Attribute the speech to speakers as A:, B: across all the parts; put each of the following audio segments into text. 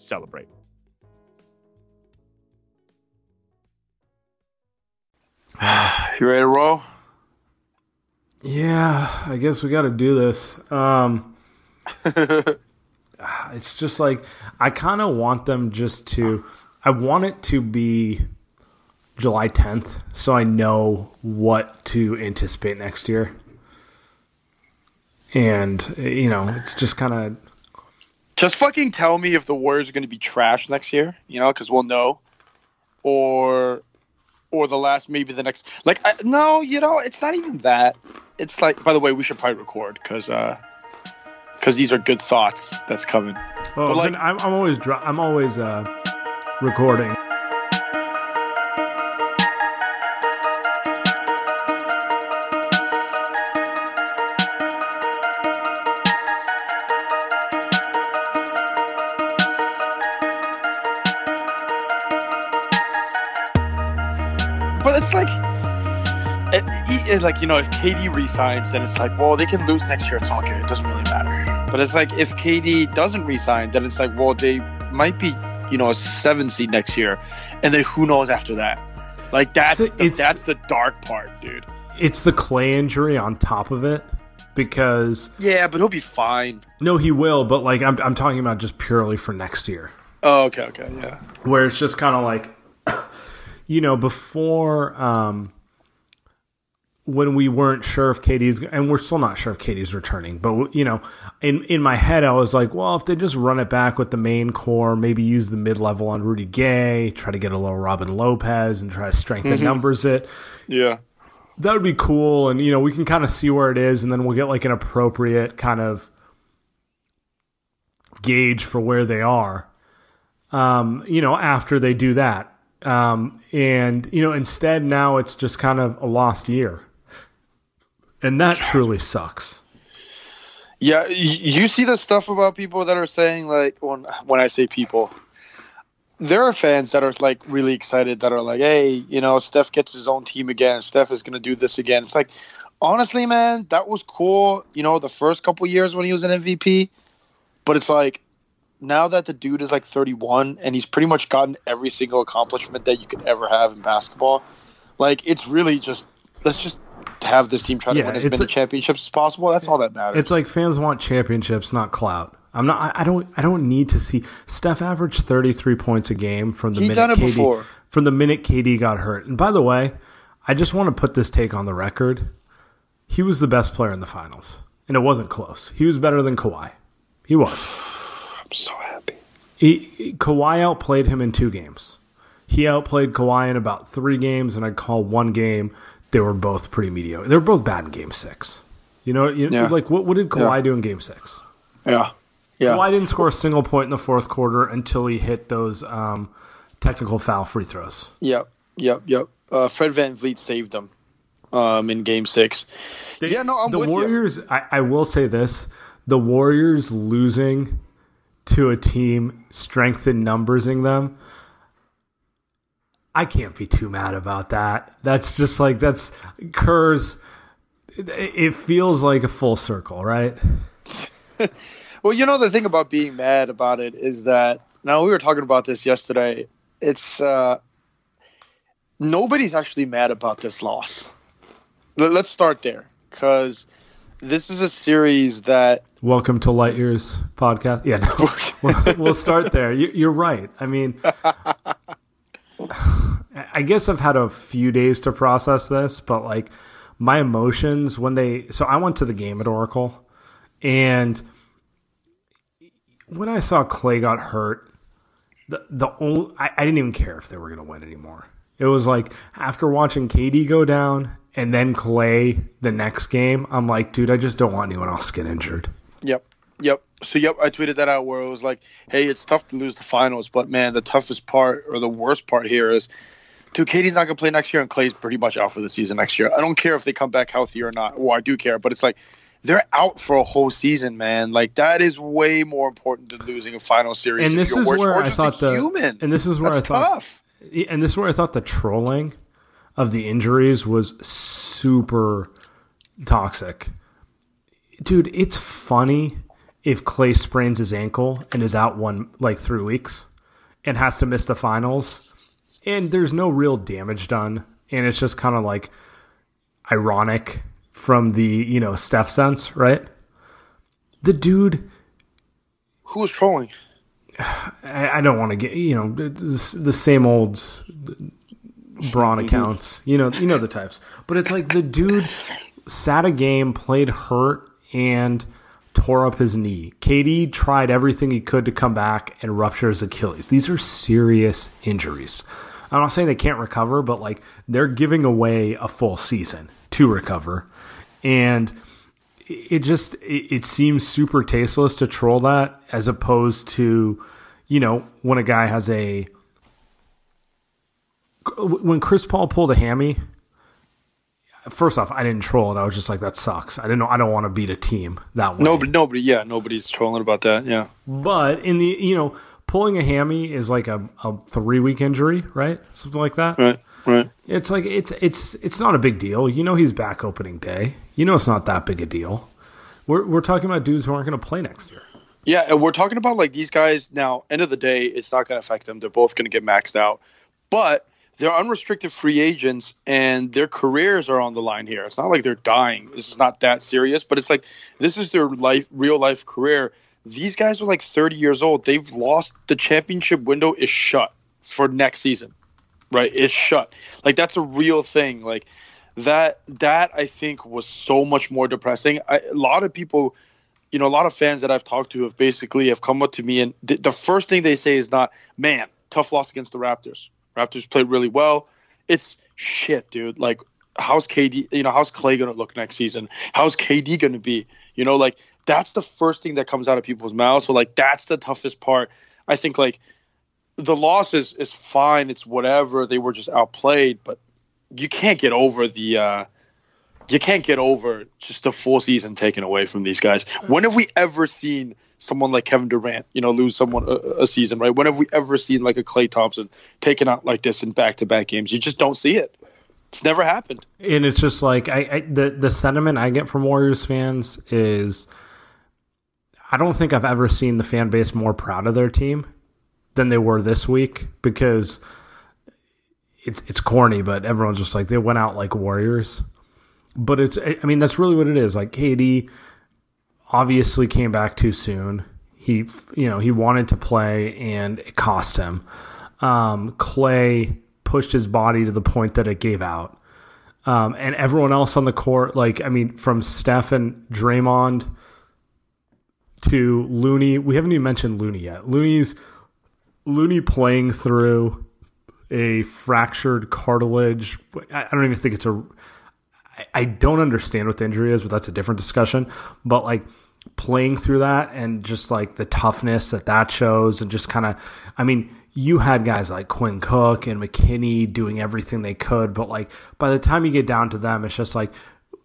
A: celebrate.
B: You ready to roll?
C: Yeah, I guess we got to do this. Um, it's just like I kind of want them just to. I want it to be July 10th, so I know what to anticipate next year. And you know, it's just kind of
B: Just fucking tell me if the Warriors are going to be trash next year, you know, because we'll know. Or, or the last maybe the next. Like I, no, you know, it's not even that. It's like. By the way, we should probably record because uh, because these are good thoughts that's coming.
C: Oh,
B: But, like-
C: I'm, I'm always dri- I'm always uh, recording.
B: It- like you know, if KD resigns, then it's like, well, they can lose next year. It's all good. It doesn't really matter. But it's like if KD doesn't resign, then it's like, well, they might be, you know, a seven seed next year, and then who knows after that? Like that's
C: So
B: the, that's the dark part, dude.
C: It's the Klay injury on top of it because
B: Yeah, but he'll be fine.
C: no, he will, but like I'm I'm talking about just purely for next year.
B: Oh, okay, okay, yeah.
C: where it's just kind of like you know before um when we weren't sure if KD's and we're still not sure if KD's returning but you know in in my head I was like well if they just run it back with the main core maybe use the mid-level on Rudy Gay try to get a little Robin Lopez and try to strengthen numbers it.
B: Yeah.
C: that would be cool and you know we can kind of see where it is and then we'll get like an appropriate kind of gauge for where they are um you know after they do that. Um and you know instead now it's just kind of a lost year and that truly sucks
B: Yeah, you see the stuff about people that are saying like when when I say people, there are fans that are like really excited that are like, hey, you know, Steph gets his own team again. Steph is gonna do this again. It's like, honestly, man, that was cool. You know, the first couple years when he was an MVP, but it's like now that the dude is like 31 and he's pretty much gotten every single accomplishment that you could ever have in basketball, like it's really just let's just have this team try to
C: Yeah,
B: win as many
C: a-
B: championships as possible. That's all that matters.
C: it's like fans want championships not clout i'm not I- i don't i don't need to see steph averaged 33 points a game from the
B: He
C: minute KD,
B: before.
C: from the minute KD got hurt and by the way i just want to put this take on the record he was the best player in the finals and it wasn't close he was better than Kawhi he was
B: I'm so happy.
C: he, he- Kawhi outplayed him in two games. He outplayed Kawhi in about three games, and I'd call one game they were both pretty mediocre. They were both bad in Game Six. You know, you,
B: Yeah.
C: like what what did Kawhi
B: Yeah.
C: do in Game Six?
B: Yeah. Yeah.
C: Kawhi didn't score a single point in the fourth quarter until he hit those um, technical foul free throws.
B: Yep. Yep. Yep. Uh, Fred VanVleet saved them um, in game six. yeah, no, I'm
C: the
B: with you.
C: The Warriors. I, I will say this: the Warriors losing to a team strength in numbersing them. I can't be too mad about that. That's just like that's Kerr's. It, it feels like a full circle, right?
B: Well, you know the thing about being mad about it is that now we were talking about this yesterday. It's uh, nobody's actually mad about this loss. Let- Let's start there because this is a series that
C: Welcome to Light Years podcast. Yeah, no, we'll, we'll start there. You, you're right. I mean, I guess I've had a few days to process this, but like my emotions when they. So I went to the game at Oracle, and when I saw Klay got hurt, the the only I, I didn't even care if they were to win anymore. It was like after watching KD go down and then Klay the next game, I'm like, dude, I just don't want anyone else to get injured.
B: Yep. Yep. So yep, I tweeted that out where it was like, "Hey, it's tough to lose the finals, but man, the toughest part or the worst part here is, dude, KD's not gonna play next year, and Klay's pretty much out for the season next year. I don't care if they come back healthy or not. Well, I do care, but it's like they're out for a whole season, man. Like that is way more important than losing a final series.
C: And this is
B: worse,
C: where I thought the
B: human.
C: and this is where
B: That's
C: I thought
B: tough.
C: and this is where I thought the trolling of the injuries was super toxic. Dude, it's funny if Klay sprains his ankle and is out one like three weeks and has to miss the finals, and there's no real damage done, and it's just kind of like ironic from the you know Steph sense, right? The dude
B: Who was trolling?
C: I, I don't want to get you know the, the same old Braun mm-hmm. accounts. You know, you know the types. But it's like the dude sat a game, played hurt, and tore up his knee. KD tried everything he could to come back and rupture his Achilles. These are serious injuries. I'm not saying they can't recover, but like they're giving away a full season to recover, and it just it, it seems super tasteless to troll that as opposed to you know when a guy has a when Chris Paul pulled a hammy first off I didn't troll it. I was just like that sucks. I didn't know I don't want to beat a team that way.
B: Nobody, nobody, yeah, nobody's trolling about that. Yeah,
C: but in the you know pulling a hammy is like a, a three week injury right something like that
B: right, right.
C: it's like it's it's it's not a big deal. You know he's back opening day. You know it's not that big a deal. We're we're talking about dudes who aren't going to play next year.
B: Yeah, and we're talking about like these guys now. End of the day, it's not going to affect them. They're both going to get maxed out, but they're unrestricted free agents, and their careers are on the line here. It's not like they're dying. This is not that serious, but it's like this is their life, real life career. These guys are like 30 years old. They've lost the championship window is shut for next season, right? It's shut. Like that's a real thing. Like that. That I think was so much more depressing. I, a lot of people you know, a lot of fans that I've talked to have basically have come up to me, and th- the first thing they say is not, "Man, tough loss against the Raptors. Raptors played really well." It's shit, dude. Like, how's KD? You know, how's Klay gonna look next season? How's KD gonna be? You know, like that's the first thing that comes out of people's mouths. So, like, that's the toughest part. I think, like, the loss is is fine. It's whatever. They were just outplayed, but you can't get over the. uh you can't get over just a full season taken away from these guys. When have we ever seen someone like Kevin Durant, you know, lose someone a, a season, right? When have we ever seen like a Klay Thompson taken out like this in back to back games? You just don't see it. It's never happened.
C: And it's just like I, I the the sentiment I get from Warriors fans is I don't think I've ever seen the fan base more proud of their team than they were this week because it's it's corny, but everyone's just like they went out like warriors. But it's I mean that's really what it is. Like KD obviously came back too soon. He you know he wanted to play and it cost him. Um, Clay pushed his body to the point that it gave out. Um, and everyone else on the court, like I mean, from Steph and Draymond to Looney, we haven't even mentioned Looney yet. Looney's Looney playing through a fractured cartilage. I I don't even think it's a. I don't understand what the injury is, but that's a different discussion. But like playing through that and just like the toughness that that shows, and just kind of, I mean, you had guys like Quinn Cook and McKinnie doing everything they could, but like by the time you get down to them, it's just like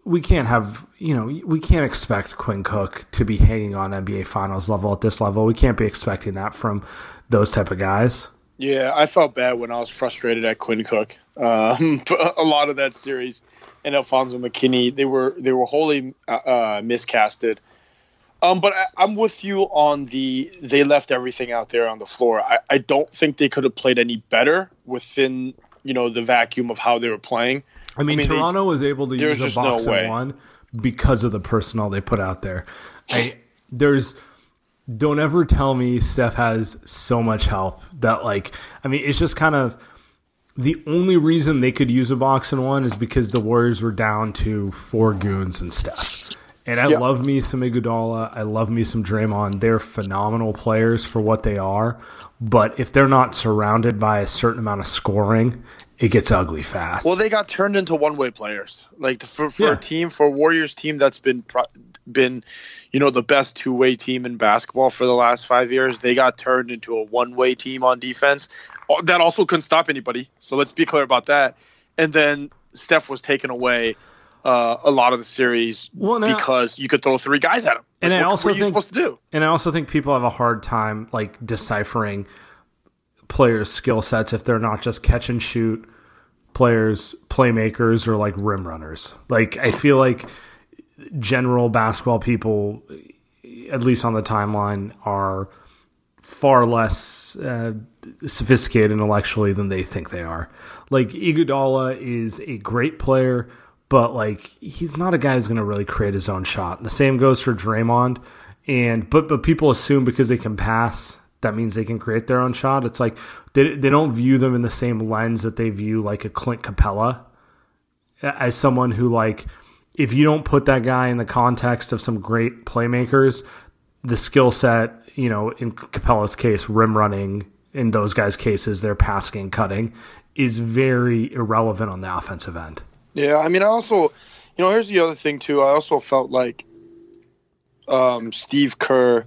C: we can't have you know we can't expect Quinn Cook to be hanging on NBA Finals level at this level. We can't be expecting that from those type of guys.
B: Yeah, I felt bad when I was frustrated at Quinn Cook. Um, a lot of that series and Alfonzo McKinnie, they were they were wholly uh, uh, miscasted. Um, but I, am with you on the they left everything out there on the floor. I, I don't think they could have played any better within you know the vacuum of how they were playing.
C: I mean, I mean Toronto they, was able to use a box no and one because of the personnel they put out there. I there's don't ever tell me Steph has so much help that like I mean it's just kind of the only reason they could use a box and one is because the Warriors were down to four goons and stuff. And I love me some Iguodala. I love me some Draymond. They're phenomenal players for what they are. But if they're not surrounded by a certain amount of scoring it gets ugly fast.
B: Well, they got turned into one-way players. Like for, for yeah. a team, for a Warriors team that's been been, you know, the best two-way team in basketball for the last five years, they got turned into a one-way team on defense. That also couldn't stop anybody. So let's be clear about that. And then Steph was taken away uh, a lot of the series well, now, because you could throw three guys at him.
C: And
B: like,
C: I
B: what,
C: also
B: what
C: think,
B: supposed to do?
C: And I also think people have a hard time like deciphering players' skill sets if they're not just catch and shoot players, playmakers, or like rim runners. Like I feel like general basketball people, at least on the timeline, are far less uh, sophisticated intellectually than they think they are. Like Iguodala is a great player, but like he's not a guy who's going to really create his own shot. The same goes for Draymond. And but but people assume because they can pass that means they can create their own shot. It's like they, they don't view them in the same lens that they view like a Clint Capela as someone who like if you don't put that guy in the context of some great playmakers, the skill set, you know, in Capela's case, rim running, in those guys' cases, their passing cutting is very irrelevant on the offensive end.
B: Yeah, I mean, I also, you know, here's the other thing too. I also felt like um, Steve Kerr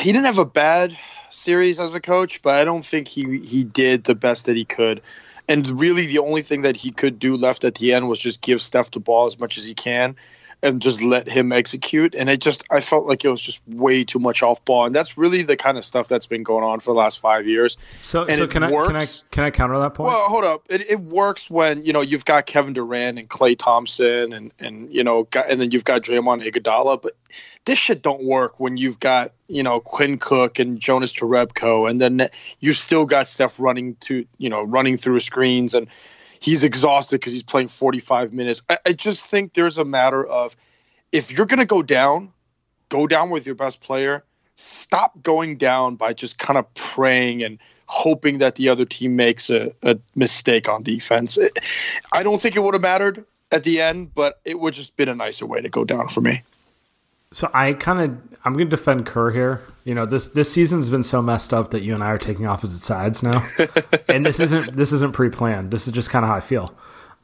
B: he didn't have a bad series as a coach, but I don't think he he did the best that he could. And really, the only thing that he could do left at the end was just give Steph the ball as much as he can, and just let him execute. And it just I felt like it was just way too much off ball, and that's really the kind of stuff that's been going on for the last five years.
C: So,
B: and
C: so can works. I can I can I counter that point?
B: Well, hold up. It, it works when you know you've got Kevin Durant and Klay Thompson, and and you know, and then you've got Draymond Iguodala, but this shit don't work when you've got you know Quinn Cook and Jonas Jerebko, and then you've still got Steph running to you know running through screens, and he's exhausted because he's playing 45 minutes. I, I just think there's a matter of if you're gonna go down, go down with your best player. Stop going down by just kind of praying and hoping that the other team makes a, a mistake on defense. It, I don't think it would have mattered at the end, but it would just been a nicer way to go down for me.
C: So I kind of I'm going to defend Kerr here. You know this this season's been so messed up that you and I are taking opposite sides now, and this isn't this isn't pre planned. This is just kind of how I feel.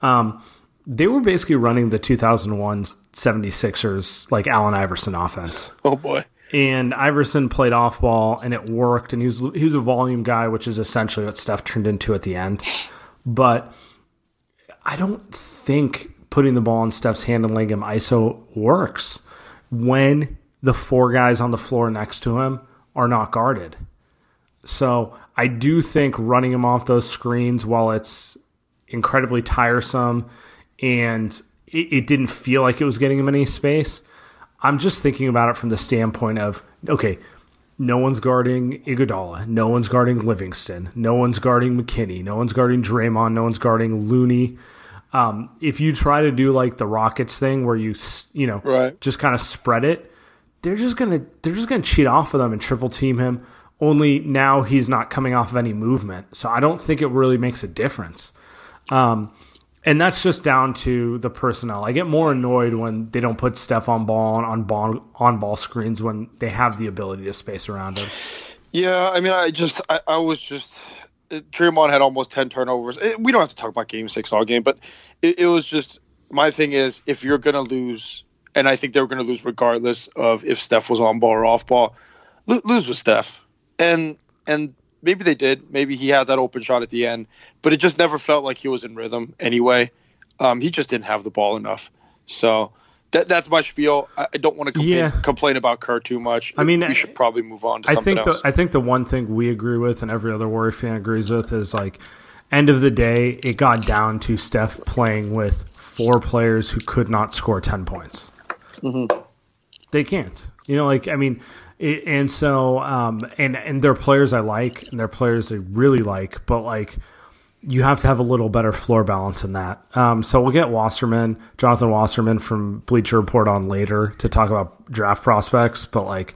C: Um, they were basically running the 2001 76ers like Allen Iverson offense.
B: Oh boy.
C: And Iverson played off ball and it worked and he was he was a volume guy, which is essentially what Steph turned into at the end. But I don't think putting the ball in Steph's hand and letting him ISO works when the four guys on the floor next to him are not guarded. So I do think running him off those screens while it's incredibly tiresome and it, it, didn't feel like it was getting him any space. I'm just thinking about it from the standpoint of okay, no one's guarding Iguodala, no one's guarding Livingston, no one's guarding McKinnie, no one's guarding Draymond, no one's guarding Looney. Um, if you try to do like the Rockets thing where you you know
B: right.
C: just kind of spread it, they're just gonna they're just gonna cheat off of them and triple team him. Only now he's not coming off of any movement, so I don't think it really makes a difference. Um, and that's just down to the personnel. I get more annoyed when they don't put Steph on ball on ball on ball screens when they have the ability to space around him.
B: Yeah, I mean, I just I, I was just Draymond had almost ten turnovers. Eh, we don't have to talk about Game Six all game, but it, it was just my thing is if you're gonna lose, and I think they were gonna lose regardless of if Steph was on ball or off ball, lo- lose with Steph, and and maybe they did. Maybe he had that open shot at the end, but it just never felt like he was in rhythm anyway. Um, he just didn't have the ball enough. So that, that's my spiel. I, I don't want to complain,
C: Yeah.
B: complain about Kerr too much.
C: I mean,
B: we should probably move on to
C: I
B: something
C: think
B: else.
C: the, I think the one thing we agree with and every other Warrior fan agrees with is like end of the day it got down to Steph playing with four players who could not score 10 points. They can't. You know like I mean it, and so um and and they're players I like and they're players I really like but like you have to have a little better floor balance than that. Um, so we'll get Wasserman, Jonathan Wasserman from Bleacher Report on later to talk about draft prospects. But like,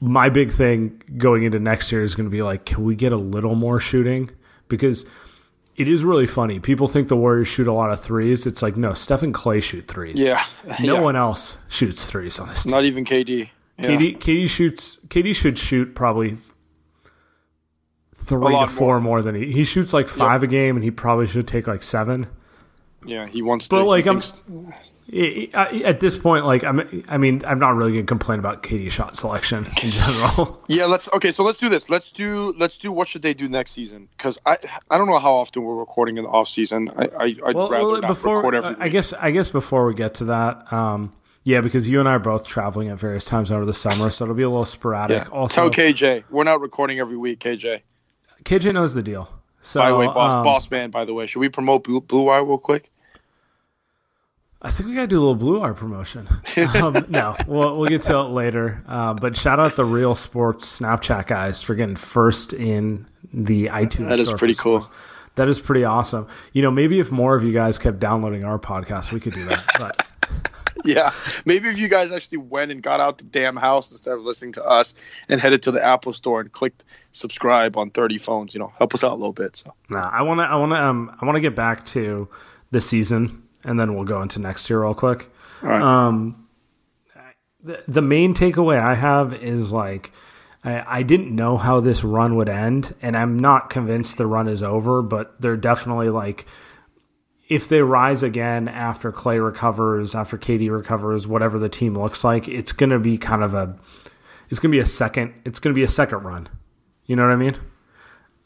C: my big thing going into next year is going to be like, can we get a little more shooting? Because it is really funny. People think the Warriors shoot a lot of threes. It's like, no, Stephen Klay shoot threes.
B: yeah,
C: No
B: Yeah.
C: one else shoots threes on this team.
B: not even KD. Yeah.
C: KD, KD shoots. KD should shoot probably three to four
B: more.
C: more, than he. He shoots like five a game, and he probably should take like seven.
B: yeah, he wants
C: But
B: to.
C: like I'm
B: thinks-
C: at this point, like I'm. I mean, I'm not really gonna complain about KD shot selection in general.
B: Yeah, let's okay. So let's do this. Let's do let's do what should they do next season? Because I I don't know how often we're recording in the off season. I, I I'd
C: well,
B: rather
C: well,
B: not
C: before
B: record every. Week.
C: I guess I guess before we get to that, um, yeah, because you and I are both traveling at various times over the summer, so it'll be a little sporadic.
B: Yeah.
C: Also,
B: Tell KJ we're not recording every week. KJ.
C: KJ knows the deal. So,
B: By the way, boss
C: um,
B: boss man. By the way, should we promote Blue, Blue Wire real quick?
C: I think we gotta do a little Blue Art promotion. Um, no, we'll we'll get to it later. Uh, but shout out the Real Sports Snapchat guys for getting first in the iTunes.
B: That is pretty cool.
C: sports. That is pretty awesome. You know, maybe if more of you guys kept downloading our podcast, we could do that. But
B: Yeah, maybe if you guys actually went and got out the damn house instead of listening to us and headed to the Apple Store and clicked subscribe on thirty phones, you know, help us out a little bit. So
C: nah, I wanna I wanna um I wanna get back to the season, and then we'll go into next year real quick.
B: all right,
C: Um, the, the main takeaway I have is like, I, I didn't know how this run would end, and I'm not convinced the run is over, but they're definitely like, if they rise again after Klay recovers, after KD recovers, whatever the team looks like, it's going to be kind of a, it's going to be a second, it's going to be a second run. You know what I mean?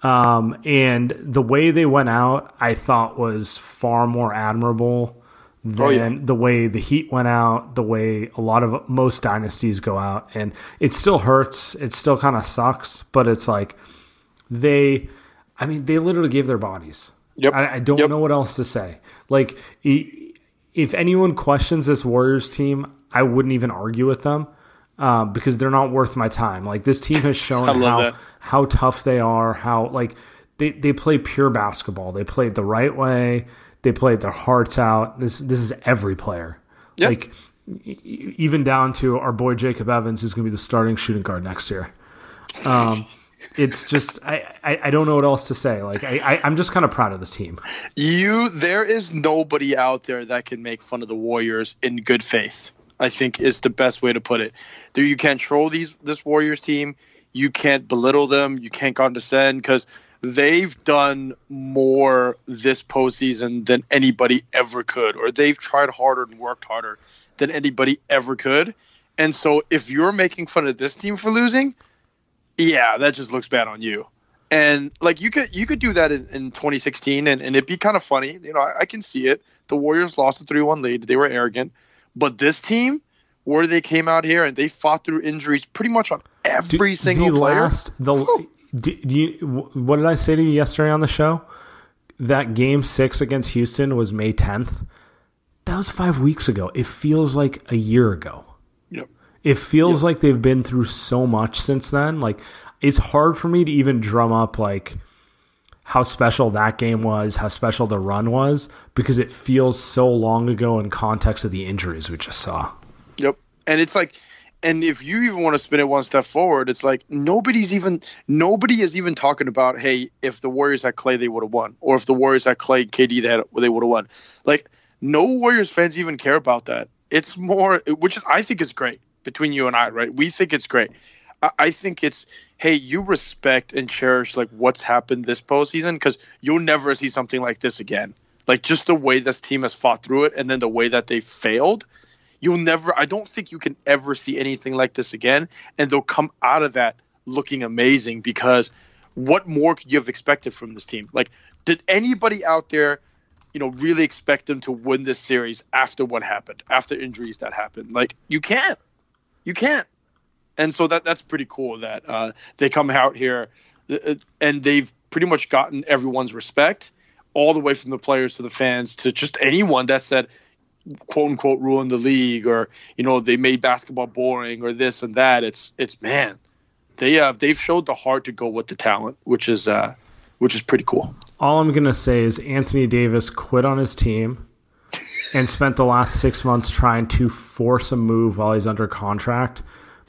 C: Um, and the way they went out, I thought was far more admirable than
B: Oh, yeah.
C: the way the Heat went out, the way a lot of most dynasties go out. And it still hurts. It still kind of sucks, but it's like they, I mean, they literally gave their bodies.
B: Yep.
C: I, I don't
B: Yep.
C: know what else to say. Like, if anyone questions this Warriors team, I wouldn't even argue with them um, because they're not worth my time. Like, this team has shown how
B: that.
C: how tough they are, how like they, they play pure basketball. They played the right way. They played their hearts out. This this is every player.
B: Yep.
C: Like even down to our boy Jacob Evans, who's going to be the starting shooting guard next year. Um, it's just I, I I don't know what else to say. Like I, I I'm just kind of proud of the team.
B: you there is nobody out there that can make fun of the Warriors in good faith. I think is the best way to put it. There, you can't troll these this Warriors team. You can't belittle them. You can't condescend because they've done more this postseason than anybody ever could, or they've tried harder and worked harder than anybody ever could. And so, if you're making fun of this team for losing, yeah, that just looks bad on you. And like you could you could do that in, in 2016 and, and it'd be kind of funny. You know, I, I can see it. The Warriors lost a 3-1 lead. They were arrogant. But this team, where they came out here and they fought through injuries pretty much on every single
C: the
B: player.
C: Last, the do, do you, what did I say to you yesterday on the show? That game six against Houston was May 10th. That was five weeks ago. It feels like a year ago. It feels like they've been through so much since then. Like it's hard for me to even drum up like how special that game was, how special the run was, because it feels so long ago in context of the injuries we just saw.
B: Yep. And it's like, and if you even want to spin it one step forward, it's like nobody's even nobody is even talking about, hey, if the Warriors had Klay, they would have won, or if the Warriors had Klay, KD, they had, they would have won. Like no Warriors fans even care about that. It's more, which is I think is great between you and I, right? We think it's great. I, I think it's hey, you respect and cherish like what's happened this postseason because you'll never see something like this again. like just the way this team has fought through it, and then the way that they failed. You'll never. I don't think you can ever see anything like this again, and they'll come out of that looking amazing because what more could you have expected from this team? Like, did anybody out there, you know, really expect them to win this series after what happened, after injuries that happened? Like, you can't, you can't. And so that that's pretty cool that uh, they come out here uh, and they've pretty much gotten everyone's respect, all the way from the players to the fans to just anyone that said, quote unquote, ruin the league or you know they made basketball boring or this and that. It's it's man they have uh, they've showed the heart to go with the talent, which is uh, which is pretty cool.
C: All I'm gonna say is Anthony Davis quit on his team and spent the last six months trying to force a move while he's under contract.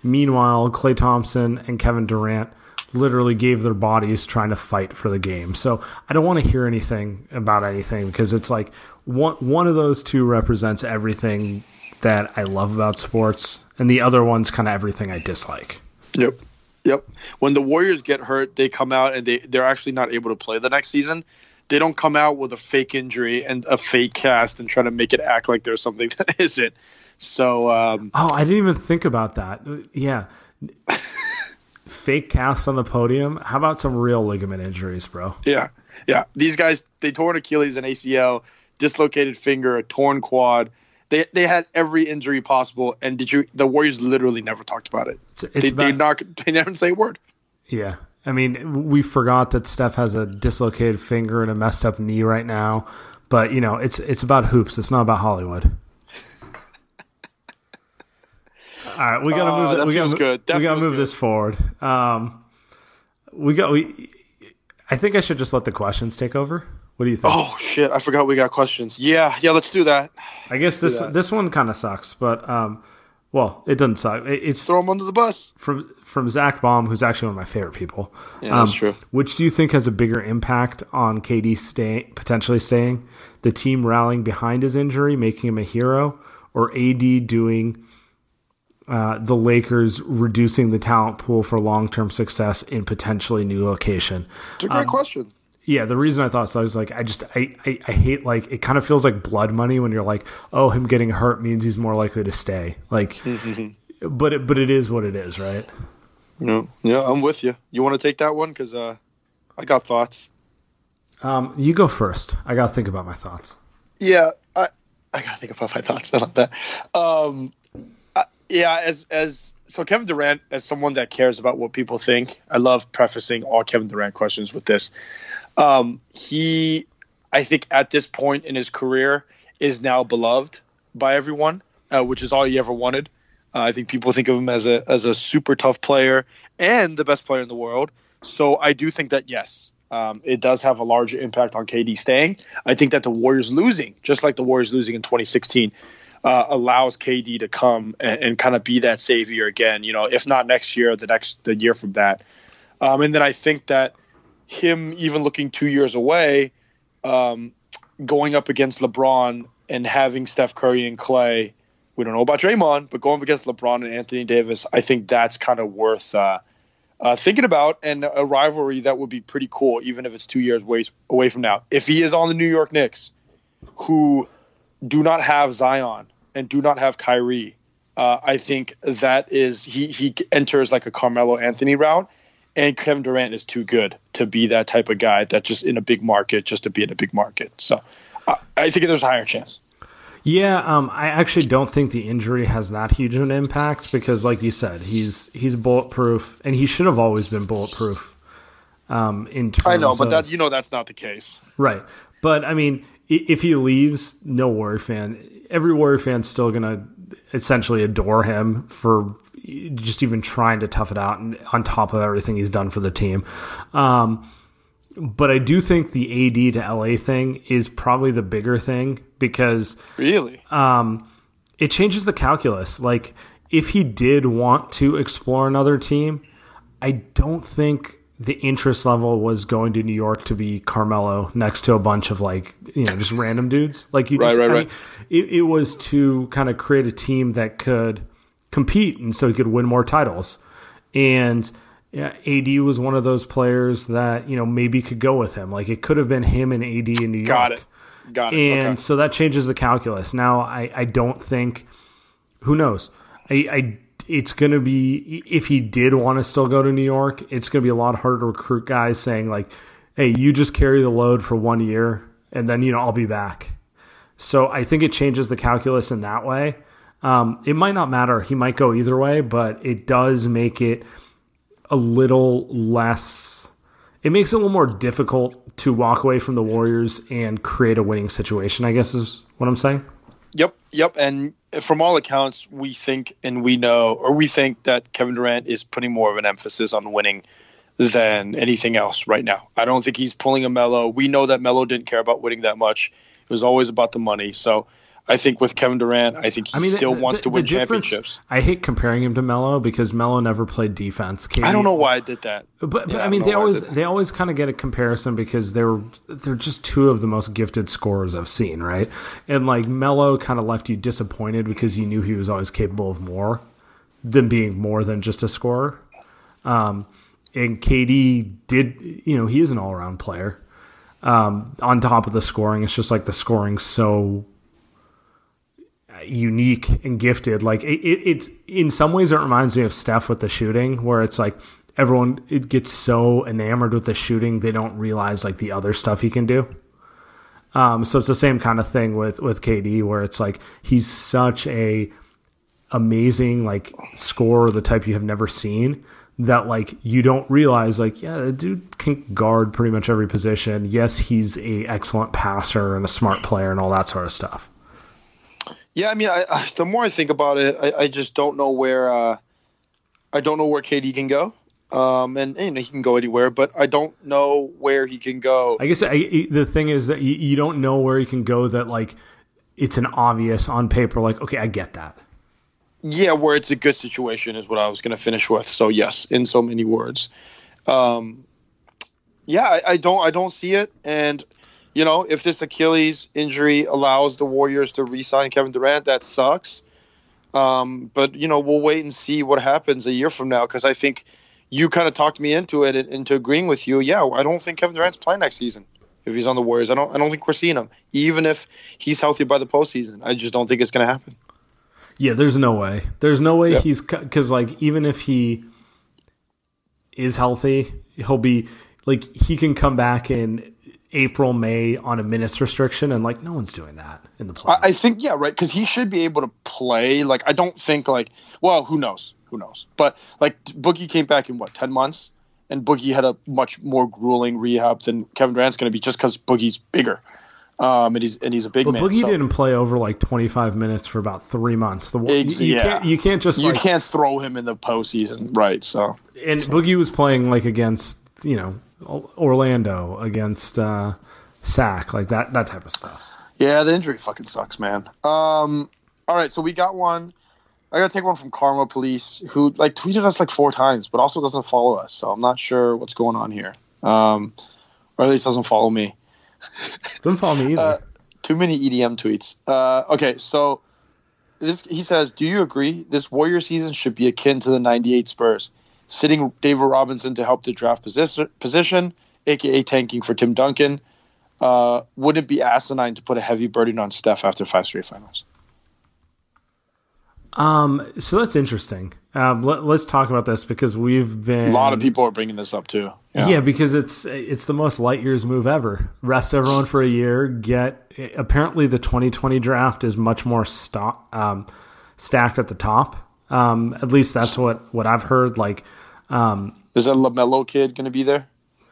C: Meanwhile, Klay Thompson and Kevin Durant literally gave their bodies trying to fight for the game. So I don't want to hear anything about anything because it's like one one of those two represents everything that I love about sports, and the other one's kind of everything I dislike.
B: Yep. Yep. When the Warriors get hurt, they come out and they they're actually not able to play the next season. They don't come out with a fake injury and a fake cast and try to make it act like there's something that isn't. So. Um,
C: oh, I didn't even think about that. Yeah. fake cast on the podium. How about some real ligament injuries, bro?
B: Yeah, yeah. These guys they tore an Achilles and ACL, dislocated finger, a torn quad they they had every injury possible, and did you? The Warriors literally never talked about it. It's, it's they, about, they not they never say a word.
C: Yeah, I mean, we forgot that Steph has a dislocated finger and a messed up knee right now, but you know, it's it's about hoops. It's not about Hollywood. All right, we gotta uh, move. Uh, we gotta, good. we gotta move good. this forward. Um, we got. We. I think I should just let the questions take over. What do you think?
B: Oh shit! I forgot we got questions. Yeah, yeah. Let's do that.
C: I guess this this one kind of sucks, but um, well, it doesn't suck. It, it's
B: throw him under the bus
C: from from Zach Baum, who's actually one of my favorite people.
B: Yeah, um, that's true.
C: Which do you think has a bigger impact on KD staying, potentially staying, the team rallying behind his injury, making him a hero, or AD doing? Uh, the Lakers reducing the talent pool for long term success in potentially new location?
B: It's a great um, question
C: yeah, the reason I thought so I was like, I just I, I, I hate like it kind of feels like blood money when you're like, oh, him getting hurt means he's more likely to stay. Like, but it, but it is what it is, right?
B: No, yeah, I'm with you. You want to take that one because uh, I got thoughts.
C: Um, you go first. I got to think about my thoughts.
B: Yeah, I I got to think about my thoughts. about that. Um, I, yeah, as as so Kevin Durant, as someone that cares about what people think, I love prefacing all Kevin Durant questions with this. Um, he, I think, at this point in his career, is now beloved by everyone, uh, which is all he ever wanted. Uh, I think people think of him as a as a super tough player and the best player in the world. So I do think that yes, um, it does have a larger impact on KD staying. I think that the Warriors losing, just like the Warriors losing in 2016, uh, allows KD to come and, and kind of be that savior again. You know, if not next year, the next the year from that. Um, and then I think that him even looking two years away, um, going up against LeBron and having Steph Curry and Klay. We don't know about Draymond, but going up against LeBron and Anthony Davis, I think that's kind of worth uh, uh, thinking about and a rivalry that would be pretty cool, even if it's two years away, away from now. If he is on the New York Knicks, who do not have Zion and do not have Kyrie, uh, I think that is he he enters like a Carmelo Anthony route, and Kevin Durant is too good to be that type of guy that just in a big market just to be in a big market. So uh, I think there's a higher chance.
C: Yeah, um, I actually don't think the injury has that huge of an impact because, like you said, he's he's bulletproof, and he should have always been bulletproof. Um, in terms
B: I know, but
C: of,
B: that you know that's not the case,
C: right? But I mean, if he leaves, no Warrior fan, every Warrior fan's still gonna essentially adore him for just even trying to tough it out and on top of everything he's done for the team. Um, but I do think the AD to LA thing is probably the bigger thing because
B: really,
C: um, it changes the calculus. Like if he did want to explore another team, I don't think the interest level was going to New York to be Carmelo next to a bunch of like you know just random dudes. Like you,
B: right,
C: just,
B: right,
C: I
B: right.
C: Mean, it, it was to kind of create a team that could compete and so he could win more titles. And yeah, AD was one of those players that, you know, maybe could go with him. Like it could have been him and AD in New York.
B: Got it. got it.
C: and
B: okay.
C: so that changes the calculus. Now, I, I don't think. Who knows? I, I it's going to be if he did want to still go to New York, it's going to be a lot harder to recruit guys saying like, "Hey, you just carry the load for one year, and then you know I'll be back." So I think it changes the calculus in that way. Um, it might not matter. He might go either way, but it does make it a little less. It makes it a little more difficult to walk away from the Warriors and create a winning situation. I guess is what I'm saying.
B: Yep, yep. And from all accounts, we think and we know, or we think that Kevin Durant is putting more of an emphasis on winning than anything else right now. I don't think he's pulling a Melo. We know that Melo didn't care about winning that much. It was always about the money. So I think with Kevin Durant, I think he
C: I mean,
B: still
C: the-
B: wants
C: the-
B: to win championships.
C: I hate comparing him to Melo because Melo never played defense. KD
B: I don't know why I did that.
C: But, but
B: Yeah, I
C: I mean,
B: don't
C: they
B: I
C: always they always kind of get a comparison because they're they're just two of the most gifted scorers I've seen, right? And like Melo kind of left you disappointed because you knew he was always capable of more than being more than just a scorer. Um, and KD did, you know, he is an all around player. Um, on top of the scoring, it's just like the scoring so unique and gifted. Like it, it, it's in some ways it reminds me of Steph with the shooting, where it's like everyone it gets so enamored with the shooting they don't realize like the other stuff he can do. Um, so it's the same kind of thing with with KD, where it's like he's such a amazing like scorer, the type you have never seen. That like you don't realize like yeah the dude can guard pretty much every position. Yes, he's a excellent passer and a smart player and all that sort of stuff.
B: Yeah, I mean, I, I, the more I think about it, I, I just don't know where uh, I don't know where KD can go. Um, and know, he can go anywhere, but I don't know where he can go.
C: I guess I, the thing is that you, you don't know where he can go. That like it's an obvious on paper. Like okay, I get that.
B: Yeah, where it's a good situation is what I was going to finish with. So yes, in so many words. Um, yeah, I, I don't, I don't see it. And you know, if this Achilles injury allows the Warriors to re-sign Kevin Durant, that sucks. Um, but you know, we'll wait and see what happens a year from now because I think you kind of talked me into it, into agreeing with you. Yeah, I don't think Kevin Durant's playing next season if he's on the Warriors. I don't, I don't think we're seeing him, even if he's healthy by the postseason. I just don't think it's going to happen.
C: Yeah, there's no way. There's no way
B: Yeah.
C: he's because like even if he is healthy, he'll be like he can come back in April, May on a minutes restriction, and like no one's doing that in the playoffs.
B: I, think yeah, right. Because he should be able to play. Like I don't think like well, who knows? Who knows? But like Boogie came back in what ten months, and Boogie had a much more grueling rehab than Kevin Durant's going to be just because Boogie's bigger, um, and he's and he's a big
C: but
B: man.
C: Boogie
B: so
C: didn't play over like 25 minutes for about three months. The
B: Ex-
C: you, you
B: yeah.
C: can't you can't just
B: you
C: like,
B: can't throw him in the postseason, right? So
C: and Boogie was playing like against you know Orlando against uh, Sac like that that type of stuff.
B: yeah, the injury fucking sucks, man. Um, all right, so we got one. I gotta take one from Karma Police, who like tweeted us like four times, but also doesn't follow us. So I'm not sure what's going on here, um, or at least doesn't follow me.
C: Doesn't follow me either.
B: Uh, too many EDM tweets. Uh, okay, so this he says, "Do you agree this Warrior season should be akin to the '98 Spurs, sitting David Robinson to help the draft position, position aka tanking for Tim Duncan? Uh, wouldn't be asinine to put a heavy burden on Steph after five straight finals?"
C: Um, so that's interesting. Um, let, us talk about this because we've been
B: A lot of people are bringing this up too.
C: Yeah. because it's it's the most light years move ever. Rest everyone for a year. Get apparently the 2020 draft is much more stock, um, stacked at the top. Um, at least that's what what I've heard. Like, um,
B: Is that Lamelo kid going to be there?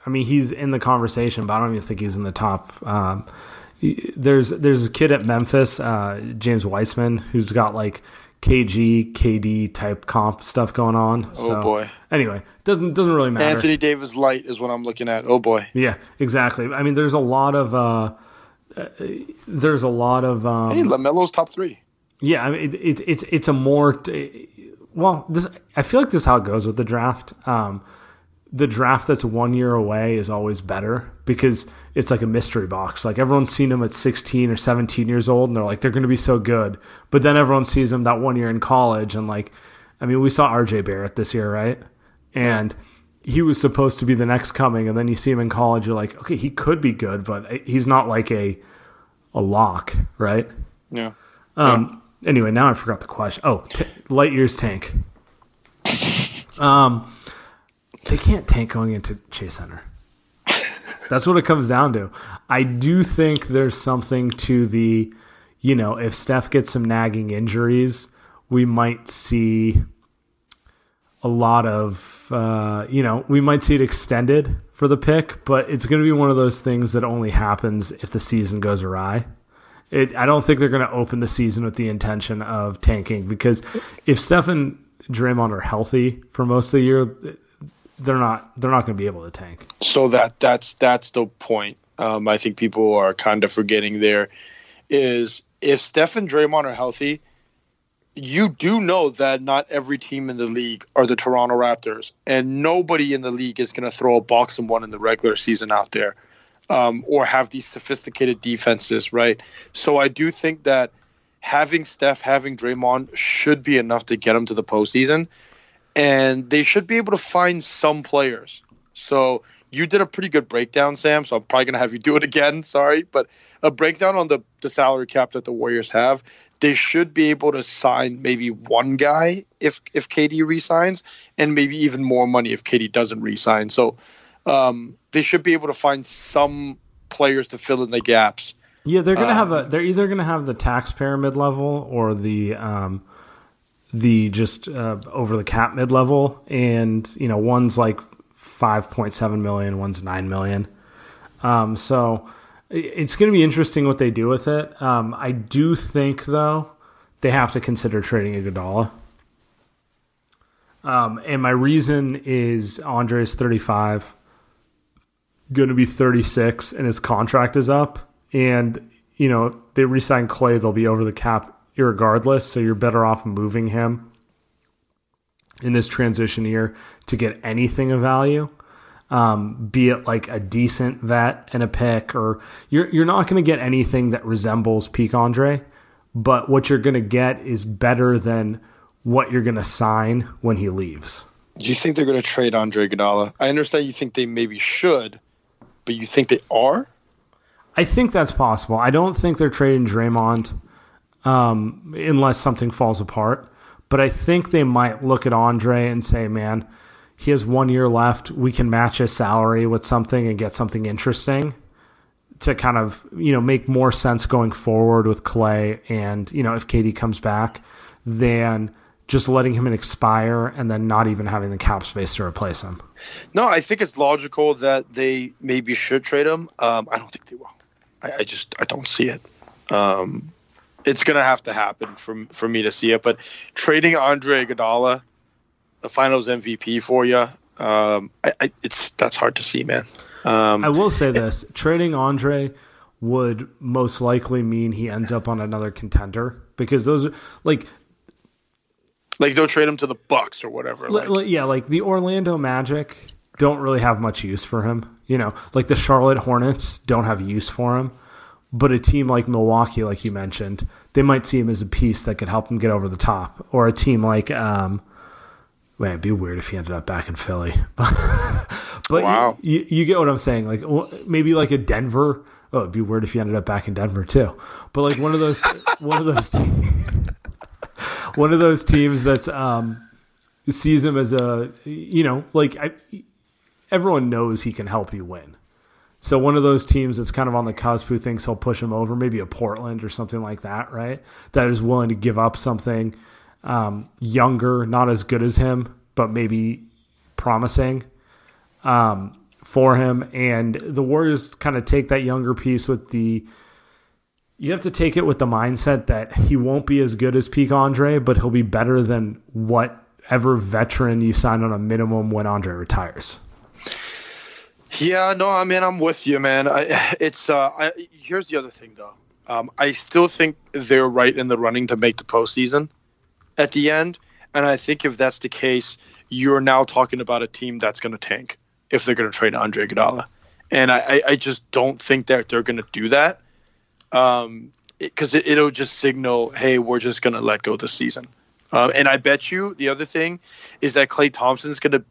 C: I mean, he's in the conversation, but I don't even think he's in the top. Um, there's there's a kid at Memphis, uh, James Wiseman, who's got like KG, KD type comp stuff going on. So,
B: boy.
C: Anyway, doesn't doesn't really matter.
B: Anthony Davis light is what I'm looking at. Oh boy.
C: Yeah, exactly. I mean, there's a lot of uh, uh, there's a lot of um,
B: Hey, Lamelo's top three.
C: Yeah. I mean, it, it, it's it's a more well. This I feel like this is how it goes with the draft. Um, the draft that's one year away is always better because it's like a mystery box. Like everyone's seen them at 16 or 17 years old, and they're like they're going to be so good. But then everyone sees them that one year in college, and like, I mean, we saw R.J. Barrett this year, right? And he was supposed to be the next coming, and then you see him in college, you're like, okay, he could be good, but he's not like a a lock, right?
B: Yeah.
C: Um. Anyway, now I forgot the question. Oh, t- Lightyear's tank. Um, they can't tank going into Chase Center. That's what it comes down to. I do think there's something to the, you know, if Steph gets some nagging injuries, we might see a lot of, uh, you know, we might see it extended for the pick, but it's going to be one of those things that only happens if the season goes awry. It, I don't think they're going to open the season with the intention of tanking because if Steph and Draymond are healthy for most of the year, they're not they're not going to be able to tank.
B: So that that's that's the point. Um, I think people are kind of forgetting there is if Steph and Draymond are healthy, you do know that not every team in the league are the Toronto Raptors, and nobody in the league is going to throw a box and one in the regular season out there, um, or have these sophisticated defenses, right? So I do think that having Steph, having Draymond should be enough to get them to the postseason, and they should be able to find some players. So you did a pretty good breakdown, Saam. So I'm probably going to have you do it again. Sorry, but a breakdown on the the salary cap that the Warriors have they should be able to sign maybe one guy if if KD resigns, and maybe even more money if KD doesn't resign. So um, they should be able to find some players to fill in the gaps.
C: Yeah, they're gonna um, have a. They're either gonna have the taxpayer mid level or the um, the just uh, over the cap mid level, and you know one's like five point seven million, one's nine million. Um, so it's going to be interesting what they do with it. Um, I do think though they have to consider trading Iguodala. Um, and my reason is Andre's 35, going to be 36, and his contract is up. And, you know, they resign Klay, they'll be over the cap regardless. So you're better off moving him in this transition year to get anything of value um, be it like a decent vet and a pick, or you're you're not going to get anything that resembles peak Andre, but what you're going to get is better than what you're going to sign when he leaves.
B: Do you think they're going to trade Andre Iguodala? I understand you think they maybe should, but you think they are?
C: I think that's possible. I don't think they're trading Draymond um, unless something falls apart. But I think they might look at Andre and say, man, he has one year left. We can match his salary with something and get something interesting to kind of you know make more sense going forward with Klay and you know if KD comes back than just letting him expire and then not even having the cap space to replace him.
B: No, I think it's logical that they maybe should trade him. Um, I don't think they will. I, I just I don't see it. Um, it's gonna have to happen for for me to see it. But trading Andre Iguodala the Finals MVP for you. Um, I, I, it's that's hard to see, man. Um,
C: I will say this: trading Andre would most likely mean he ends up on another contender because those are like
B: like they'll trade him to the Bucks or whatever.
C: Like. yeah, like the Orlando Magic don't really have much use for him. You know, like the Charlotte Hornets don't have use for him. But a team like Milwaukee, like you mentioned, they might see him as a piece that could help him get over the top. Or a team like um, Man, it'd be weird if he ended up back in Philly. but wow. you, you, you, get what I'm saying. Like maybe like a Denver. Oh, it'd be weird if he ended up back in Denver too. But like one of those, one of those, teams, one of those teams that's um, sees him as a, you know, like I, everyone knows he can help you win. So one of those teams that's kind of on the cusp who thinks he'll push him over, maybe a Portland or something like that, right? That is willing to give up something um, younger, not as good as him, but maybe promising um, for him. And the Warriors kind of take that younger piece with the. You have to take it with the mindset that he won't be as good as peak Andre, but he'll be better than whatever veteran you sign on a minimum when Andre retires.
B: Yeah, no, I mean I'm with you, man. I, it's uh, I, here's the other thing though. Um, I still think they're right in the running to make the postseason at the end. And I think if that's the case, you're now talking about a team that's going to tank if they're going to trade Andre Iguodala. And I, I just don't think that they're going to do that um, because it, will just signal, hey, we're just going to let go this season. Um, and I bet you the other thing is that Klay Thompson's going to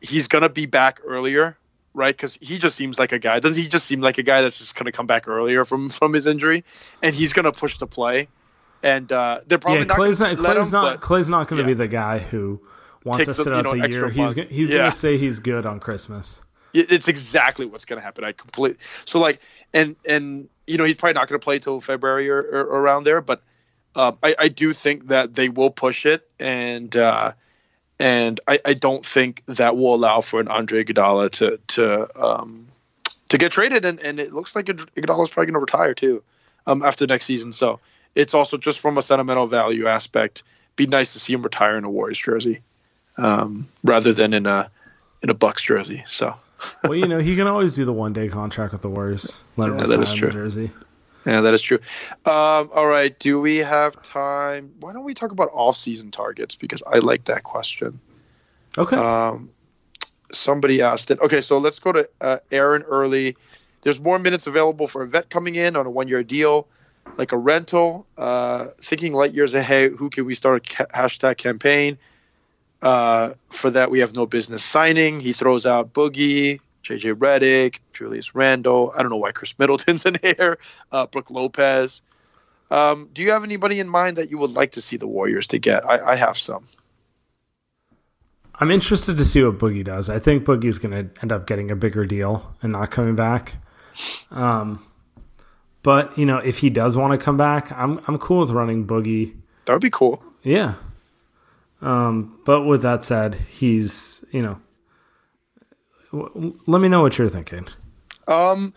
B: he's going to be back earlier right? Because he just seems like a guy. Doesn't he just seem like a guy that's just going to come back earlier from from his injury, and he's going to push the play. And uh, they're probably
C: yeah,
B: not. Klay's
C: not. Klay's
B: him,
C: not.
B: but-
C: Klay's not going to
B: yeah.
C: be the guy who wants
B: Takes
C: to sit out
B: know,
C: the year. He's
B: month.
C: go- he's
B: Yeah.
C: going to say he's good on Christmas.
B: It- it's exactly what's going to happen. I complete. So like, and and you know, he's probably not going to play till February or, or around there. But uh, I, I do think that they will push it, and uh, and I, I don't think that will allow for an Andre Iguodala to to um, to get traded. And, and it looks like Iguodala is probably going to retire too um, after next season. So it's also just from a sentimental value aspect. Be nice to see him retire in a Warriors jersey um, rather than in a in a Bucks jersey. So.
C: Well, you know, he can always do the one day contract with the Warriors. Let
B: Yeah, that is true.
C: jersey.
B: Yeah, that is true. Um, all right. Do we have time? Why don't we talk about off-season targets? Because I like that question.
C: Okay.
B: Um, somebody asked it. Okay, so let's go to uh, Aaron early. There's more minutes available for a vet coming in on a one-year deal, like a rental. Uh, thinking light years ahead, who can we start a ca- hashtag campaign? Uh, for that, we have no business signing. He throws out Boogie, JJ Redick, Julius Randle. I don't know why Khris Middleton's in here. Uh, Brook Lopez. Um, do you have anybody in mind that you would like to see the Warriors to get? I, I have some.
C: I'm interested to see what Boogie does. I think Boogie's going to end up getting a bigger deal and not coming back. Um, but you know, if he does want to come back, I'm I'm cool with running Boogie.
B: That would be cool.
C: Yeah. Um, but with that said, he's you know. w- Let me know what you're thinking.
B: Um,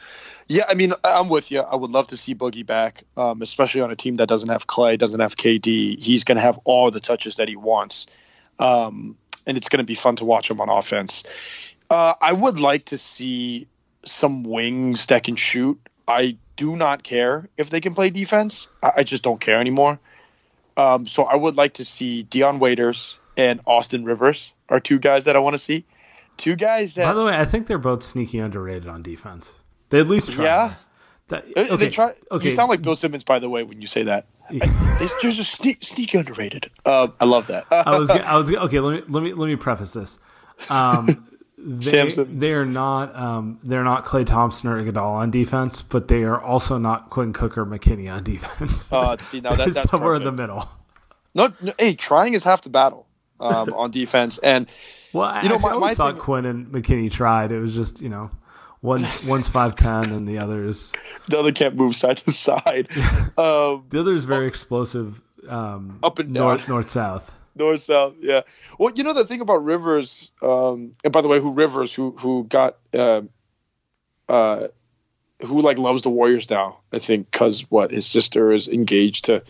B: yeah, I mean, I'm with you. I would love to see Boogie back, um, especially on a team that doesn't have Klay, doesn't have KD. He's going to have all the touches that he wants, um, and it's going to be fun to watch him on offense. Uh, I would like to see some wings that can shoot. I do not care if they can play defense. I, I just don't care anymore. Um, so I would like to see Dion Waiters and Austin Rivers are two guys that I want to see. Two guys that
C: By the way, I think they're both sneaky underrated on defense. They at least try.
B: Yeah.
C: That, okay.
B: They try.
C: okay.
B: You sound like Bill Simmons, by the way, when you say that. I, just a sneak, sneak underrated. Uh, I love that.
C: I was, I was okay. Let me let me let me preface this. Um, they they're not um, they're not Klay Thompson or Iguodala on defense, but they are also not Quinn Cook or McKinnie on defense.
B: uh, see now that, that's
C: somewhere in the middle.
B: No, no, hey, trying is half the battle um, on defense, and
C: Well, I,
B: You know,
C: I
B: my-
C: always
B: my
C: thought
B: thing-
C: Quinn and McKinnie tried. It was just you know, one's one's five ten and the other is
B: the other can't move side to side. um,
C: the is very explosive. Um,
B: Up and
C: north north south.
B: north south, yeah. Well, you know the thing about Rivers, um, and by the way, who Rivers, who who got, uh, uh, who like loves the Warriors now? I think because what his sister is engaged to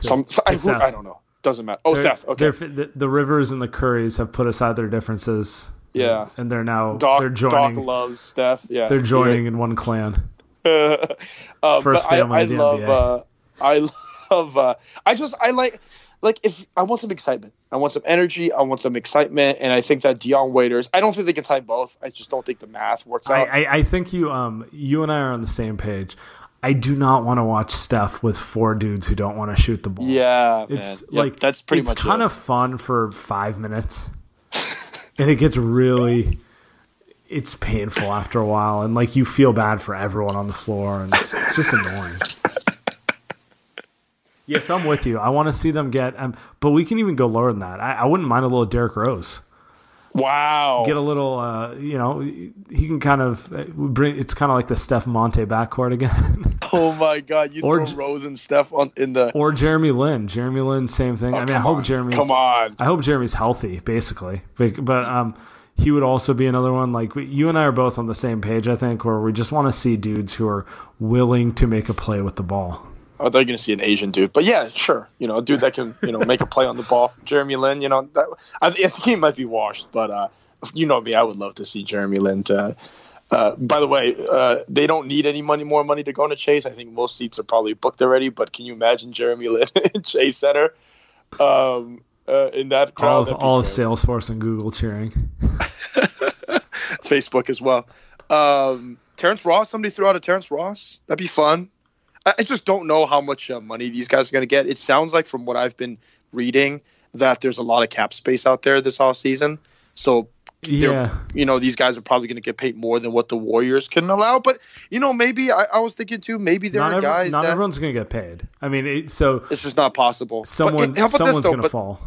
B: some. I, who, I don't know. Doesn't matter. Oh,
C: They're-
B: Seth. Okay.
C: the, the Rivers and the Currys have put aside their differences.
B: Yeah.
C: and they're now
B: Doc,
C: they're joining Doc
B: loves Steph. Yeah,
C: they're joining in one clan.
B: uh,
C: First
B: but I,
C: family
B: I
C: the
B: love.
C: NBA.
B: Uh, I love. Uh, I just. I like. Like if I want some excitement, I want some energy, I want some excitement, and I think that Dion Waiters. I don't think they can sign both. I just don't think the math works out.
C: I, I think you um you and I are on the same page. I do not want to watch Steph with four dudes who don't want to shoot the ball.
B: yeah,
C: it's
B: man. Yep,
C: like
B: that's pretty
C: it's
B: much
C: kind
B: it.
C: of fun for five minutes, and it gets really. It's painful after a while, and like you feel bad for everyone on the floor, and it's, it's just annoying. Yes, I'm with you. I want to see them get, um, but we can even go lower than that. I, I wouldn't mind a little Derrick Rose.
B: wow.
C: Get a little, uh, you know, he can kind of uh, bring. It's kind of like the Steph Monta backcourt again,
B: oh my God! You
C: Or
B: throw Rose and Steph on in the.
C: or Jeremy Lin. Jeremy Lin, same thing. I mean, I
B: Oh,
C: hope
B: on.
C: Jeremy's.
B: Come on.
C: I hope Jeremy's healthy, basically. But, but um, he would also be another one. Like you and I are both on the same page, I think, where we just want to see dudes who are willing to make a play with the ball.
B: I thought you were going to see an Asian dude, but yeah, sure. You know, a dude that can you know make a play on the ball. Jeremy Lin, you know, that, I, I think he might be washed, but uh, you know me, I would love to see Jeremy Lin. To, uh, by the way, uh, they don't need any money, more money to go into Chase. I think most seats are probably booked already. But can you imagine Jeremy Lin in Chase Center? Um, uh, in that crowd,
C: All of all of. Salesforce and Google cheering.
B: Facebook as well. Um, Terrence Ross, somebody threw out a Terrence Ross. That'd be fun. I, just don't know how much uh, money these guys are going to get. It sounds like, from what I've been reading, that there's a lot of cap space out there this off season. So
C: Yeah.
B: you know these guys are probably going to get paid more than what the Warriors can allow. But you know, maybe I, I was thinking too. Maybe there
C: Not,
B: are
C: every-
B: guys
C: not
B: that
C: everyone's going to get paid. I mean, it, so
B: it's just not possible.
C: Someone
B: about
C: someone's going to fall.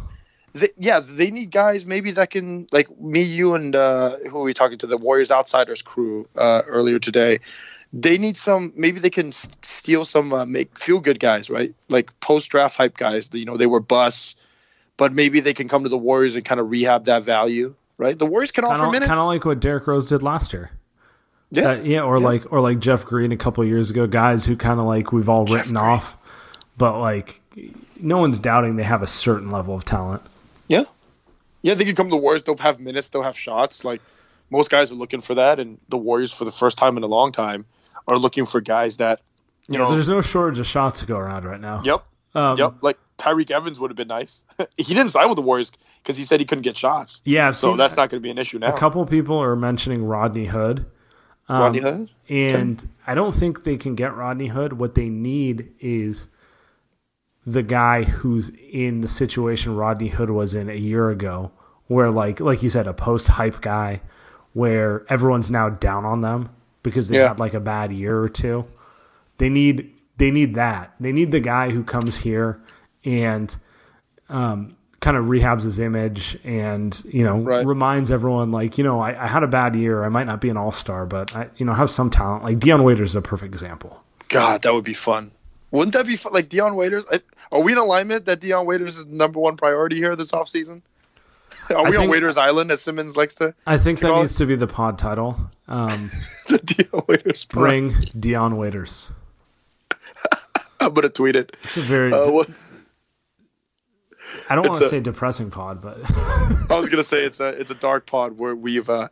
B: they, yeah, they need guys maybe that can like me, you, and uh, who are we talking to? The Warriors Outsiders crew uh, earlier today. They need some. Maybe they can s- steal some uh, make feel good guys, right? Like post draft hype guys. You know, they were busts, but maybe they can come to the Warriors and kind of rehab that value, right? The Warriors can offer
C: Kind
B: minutes.
C: of like what Derrick Rose did last year.
B: yeah,
C: Uh, yeah, or
B: Yeah.
C: like or like Jeff Green a couple years ago, guys who kind of like we've all
B: Jeff
C: written
B: Green.
C: off, but like no one's doubting they have a certain level of talent.
B: yeah, yeah. They can come to the Warriors. They'll have minutes. They'll have shots. Like most guys are looking for that, and the Warriors, for the first time in a long time, are looking for guys that you know.
C: There's no shortage of shots to go around right now.
B: Yep.
C: Um,
B: Yep, like Tyreke Evans would have been nice. he didn't sign with the Warriors because he said he couldn't get shots.
C: Yeah, I've
B: So
C: seen
B: that's not going to be an issue now.
C: a couple people are mentioning Rodney Hood. Um,
B: Rodney Hood.
C: And I don't think they can get Rodney Hood. What they need is the guy who's in the situation Rodney Hood was in a year ago, where like like you said, a post hype guy, where everyone's now down on them because they
B: Yeah.
C: had like a bad year or two. They need they need that. They need the guy who comes here and um, kind of rehabs his image and you know
B: Right.
C: reminds everyone like you know I, I had a bad year. I might not be an all star, but I you know have some talent. Like Dion Waiters is a perfect example.
B: God, that would be fun. Wouldn't that be fun? Like Dion Waiters. I, are we in alignment that Dion Waiters is the number one priority here this offseason? Are we on Waiters Island, as Simmons likes to?
C: I think that
B: call it-
C: needs to be the pod title. Um,
B: The Dion Waiters. Bring.
C: bring Dion Waiters.
B: I'm gonna tweet it.
C: It's a very
B: Uh,
C: I don't want to say depressing pod, but
B: I was gonna say it's a it's a dark pod where we've uh,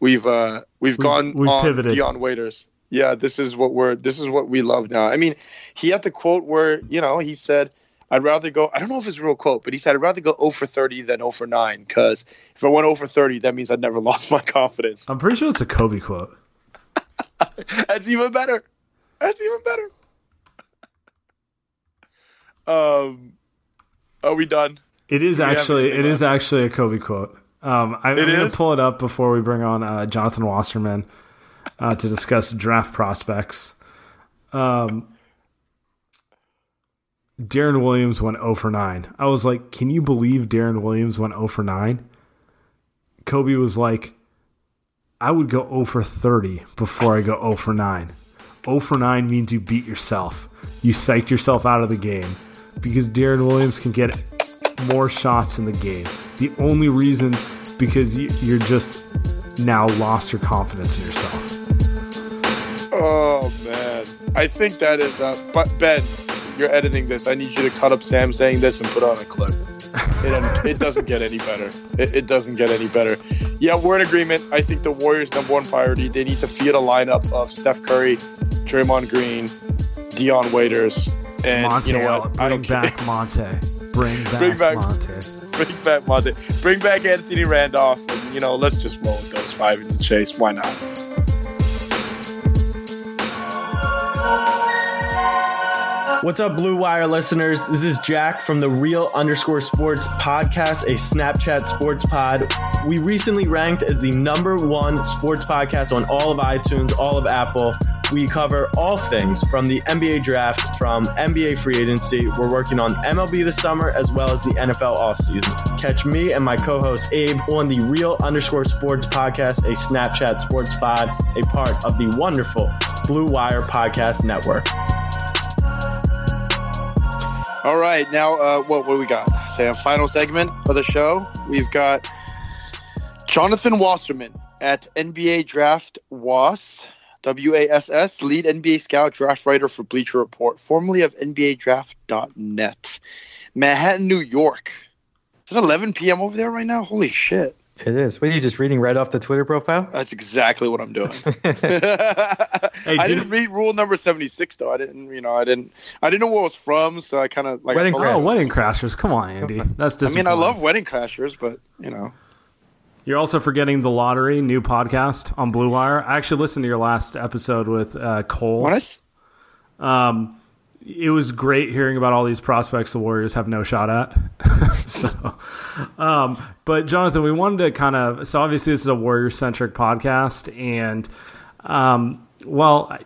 B: we've uh, we've gone
C: we've
B: on
C: pivoted.
B: Dion Waiters. Yeah, this is what we're this is what we love now. I mean, he had the quote where you know he said, "I'd rather go." I don't know if it's a real quote, but he said, "I'd rather go 0 for 30 than 0 for 9 because if I went 0 for 30, that means I'd never lost my confidence."
C: I'm pretty sure it's a Kobe quote.
B: That's even better. That's even better. Um, are we done?
C: It is actually it is actually a Kobe quote. Um, I, I'm going to pull it up before we bring on uh, Jonathan Wasserman uh, to discuss draft prospects. Um, Deron Williams went 0 for 9. I was like, can you believe Deron Williams went 0 for 9? Kobe was like, I would go 0 for 30 before I go 0 for 9. 0 for 9 means you beat yourself. You psyched yourself out of the game because Deron Williams can get more shots in the game. The only reason because you, you're just now lost your confidence in yourself.
B: Oh man, I think that is. a but Ben, you're editing this. I need you to cut up Saam saying this and put on a clip. It, doesn't- um, it doesn't get any better. It, it doesn't get any better. Yeah, we're in agreement. I think the Warriors' number one priority. They need to field a lineup of Steph Curry, Draymond Green, Dion Waiters, and
C: Monta,
B: you know what?
C: bring
B: I don't care.
C: back Monta. Bring back,
B: Bring back-
C: Monta.
B: Bring back Monta. Bring back Anthony Randolph. And, you know, let's just roll with those five into chase. Why not?
D: What's up, Blue Wire listeners? This is Jack from the Real Underscore Sports Podcast, a Snapchat sports pod. We recently ranked as the number one sports podcast on all of iTunes, all of Apple. We cover all things from the NBA draft, from NBA free agency. We're working on MLB this summer as well as the NFL offseason. Catch me and my co host Abe on the Real Underscore Sports Podcast, a Snapchat sports pod, a part of the wonderful Blue Wire Podcast Network.
B: All right, now uh, what what do we got? Say a final segment of the show. We've got Jonathan Wasserman at NBA Draft Was, W A S S, lead NBA scout, draft writer for Bleacher Report, formerly of NBA NBADraft.net, Manhattan, New York. Is it 11 p.m. over there right now? Holy shit!
E: It is. What are you just reading right off the Twitter profile?
B: That's exactly what I'm doing.
C: Hey,
B: I
C: did-
B: didn't read rule number 76 though. I didn't, you know, I didn't, I didn't know where it was from, so I kind of like. I
E: Wedding
B: told
C: Oh,
B: him-
C: wedding crashers! Come on, Andy. That's just
B: I mean, I love wedding crashers, but you know,
C: You're also forgetting the lottery new podcast on Blue Wire. I actually listened to your last episode with uh, Cole.
B: when I th-
C: Um, it was great hearing about all these prospects the Warriors have no shot at. so, um, but Jonathan, we wanted to kind of so obviously this is a Warrior centric podcast, and um, well,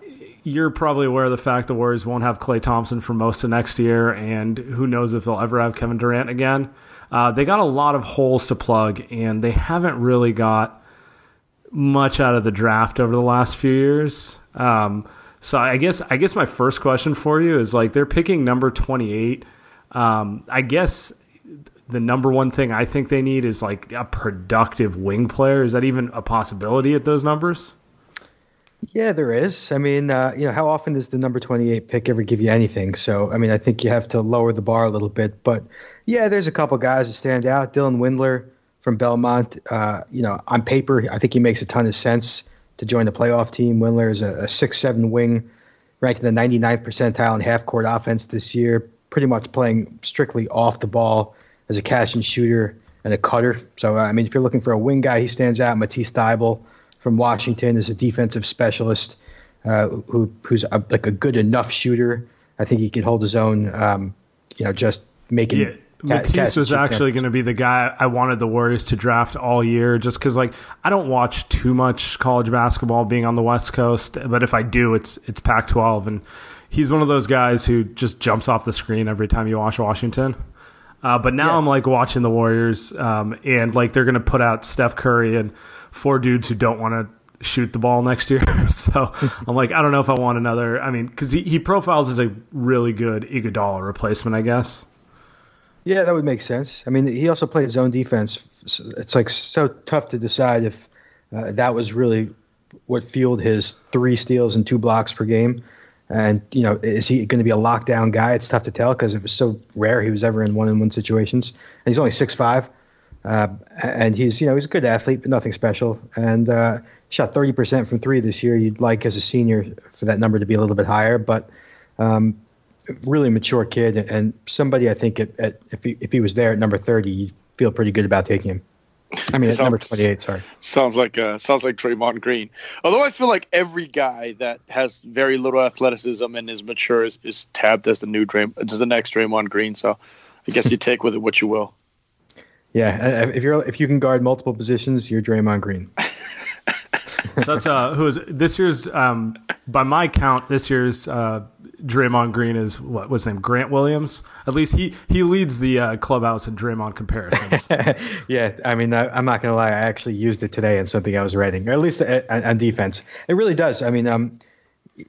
C: you're probably aware of the fact the Warriors won't have Klay Thompson for most of next year, and who knows if they'll ever have Kevin Durant again. Uh, they got a lot of holes to plug, and they haven't really got much out of the draft over the last few years. Um, so I guess I guess my first question for you is like they're picking number 28. Um, I guess the number one thing I think they need is like a productive wing player. Is that even a possibility at those numbers?
E: Yeah, there is. I mean, uh, you know, how often does the number 28 pick ever give you anything? So, I mean, I think you have to lower the bar a little bit. But yeah, there's a couple guys that stand out. Dylan Windler from Belmont. Uh, you know, on paper, I think he makes a ton of sense to join the playoff team. Windler is a, six-seven wing, ranked in the 99th percentile in half-court offense this year. Pretty much playing strictly off the ball as a catch and shooter and a cutter. So, uh, I mean, if you're looking for a wing guy, he stands out. Matisse Thybulle from Washington is a defensive specialist uh, who who's a, like a good enough shooter. I think he can hold his own. Um, you know, just making.
C: Yeah. Matisse was actually going to be the guy I wanted the Warriors to draft all year, just because like I don't watch too much college basketball being on the West Coast, but if I do, it's it's Pac-12, and he's one of those guys who just jumps off the screen every time you watch Washington. Uh, but now yeah. I'm like watching the Warriors, um, and like they're going to put out Steph Curry and four dudes who don't want to shoot the ball next year. so I'm like, I don't know if I want another. I mean, because he, he profiles as a really good Iguodala replacement, I guess.
E: Yeah, that would make sense. I mean, he also played zone defense. It's like so tough to decide if uh, that was really what fueled his three steals and two blocks per game. And you know, is he going to be a lockdown guy? It's tough to tell because it was so rare he was ever in one-on-one situations. And he's only six five, uh, and he's you know he's a good athlete, but nothing special. And uh, shot thirty percent from three this year. You'd like as a senior for that number to be a little bit higher, but um, really mature kid and somebody I think at, at, if he if he was there at number thirty, you'd feel pretty good about taking him. I mean, at sounds, number twenty-eight. Sorry.
B: Sounds like uh, sounds like Draymond Green. Although I feel like every guy that has very little athleticism and is mature is, is tabbed as the new Draymond, as the next Draymond Green. So I guess you take with it what you will.
E: Yeah, if you're if you can guard multiple positions, you're Draymond Green.
C: so that's uh, who is this year's um, by my count this year's uh, Draymond Green is what was his name Grant Williams. At least he he leads the uh, clubhouse in Draymond comparisons.
E: yeah, I mean I, am not gonna lie, I actually used it today in something I was writing, or at least uh, on, on defense. It really does. I mean, um,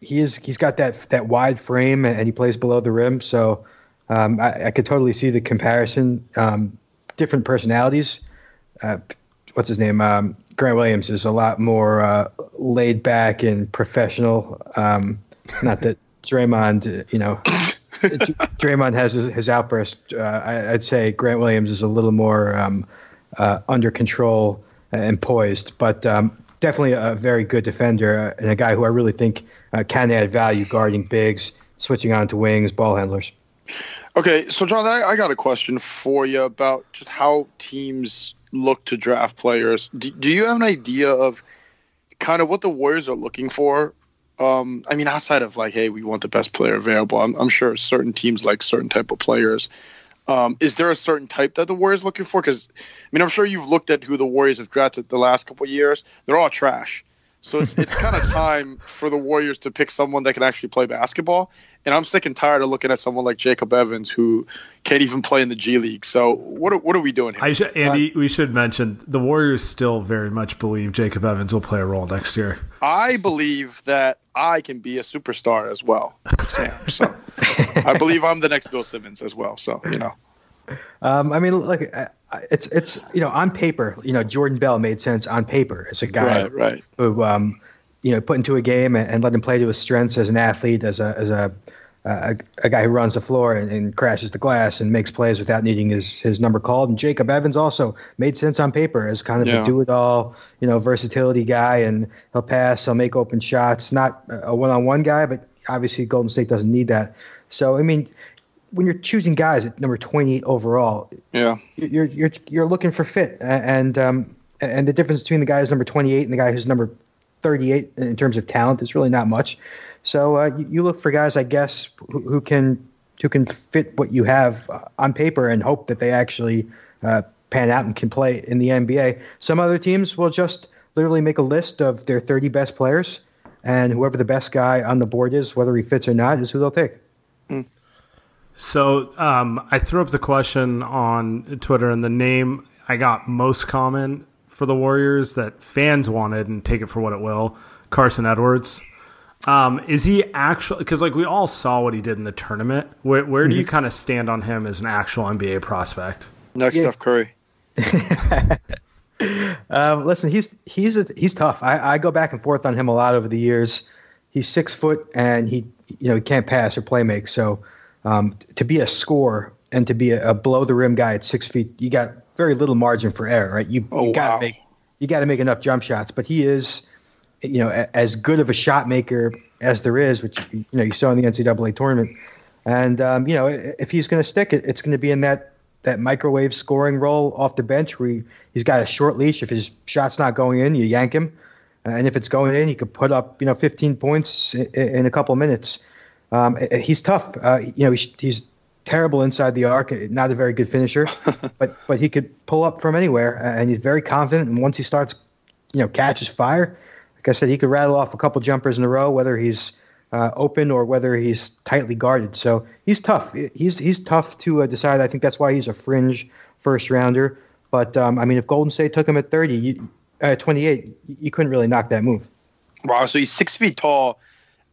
E: he is he's got that that wide frame and he plays below the rim, so um, I, I, could totally see the comparison. Um, different personalities. Uh, what's his name? Um, Grant Williams is a lot more uh, laid back and professional. Um, not that Draymond, you know, Draymond has his, his outburst. Uh, I, would say Grant Williams is a little more um, uh, under control and poised, but um, definitely a very good defender and a guy who I really think uh, can add value guarding bigs, switching on to wings, ball handlers.
B: Okay, so John, I, I got a question for you about just how teams look to draft players. Do, do you have an idea of kind of what the Warriors are looking for? Um, I mean, outside of like, hey, we want the best player available. I'm, I'm sure certain teams like certain type of players. Um, is there a certain type that the Warriors looking for? Because I mean, I'm sure you've looked at who the Warriors have drafted the last couple years. They're all trash. So it's it's kind of time for the Warriors to pick someone that can actually play basketball. And I'm sick and tired of looking at someone like Jacob Evans who can't even play in the G League. So what are, what are we doing here?
C: Should, Andy, uh, we should mention the Warriors still very much believe Jacob Evans will play a role next year.
B: I believe that I can be a superstar as well, Saam. So I believe I'm the next Bill Simmons as well. So you know.
E: Um, I mean, like it's it's you know on paper, you know Jordan Bell made sense on paper as a guy
B: right, right.
E: who um, you know put into a game and, and, let him play to his strengths as an athlete, as a as a a, a guy who runs the floor and, and, crashes the glass and makes plays without needing his his number called. And Jacob Evans also made sense on paper as kind of yeah. a do it all, you know, versatility guy, and he'll pass, he'll make open shots. Not a one on one guy, but obviously Golden State doesn't need that. So I mean, when you're choosing guys at number 28 overall,
B: yeah,
E: you're you're you're looking for fit, and um, and the difference between the guy who's number 28 and the guy who's number 38 in terms of talent is really not much. So uh, you, look for guys, I guess, who, who, can who can fit what you have uh, on paper and hope that they actually uh, pan out and can play in the NBA. Some other teams will just literally make a list of their 30 best players, and whoever the best guy on the board is, whether he fits or not, is who they'll take. Mm.
C: So um, I threw up the question on Twitter, and the name I got most common for the Warriors that fans wanted, and take it for what it will, Carson Edwards. Um, is he actually? Because like we all saw what he did in the tournament. Where, where do mm-hmm. you kind of stand on him as an actual NBA prospect?
B: Next yeah. Steph Curry.
E: um, listen, he's he's a, he's tough. I, I go back and forth on him a lot over the years. He's six foot and he you know he can't pass or play make. So um, to be a scorer and to be a, a, below the rim guy at six feet, you got very little margin for error, right? You, oh, you got to wow. make you got to make enough jump shots. But he is, you know, a, as good of a shot maker as there is, which you know you saw in the NCAA tournament. And um, you know, if he's going to stick it, it's going to be in that that microwave scoring role off the bench where he, he's got a short leash. If his shot's not going in, you yank him. And if it's going in, he could put up, you know, 15 points in, in a couple of minutes. Um, he's tough. Uh, you know, he's, he's, terrible inside the arc. Not a very good finisher, but but he could pull up from anywhere, and he's very confident. And once he starts, you know, catches fire, like I said, he could rattle off a couple jumpers in a row, whether he's uh, open or whether he's tightly guarded. So he's tough. He's he's tough to uh, decide. I think that's why he's a fringe first rounder. But um, I mean, if Golden State took him at 30, you, uh, 28, you couldn't really knock that move.
B: Wow. So he's six feet tall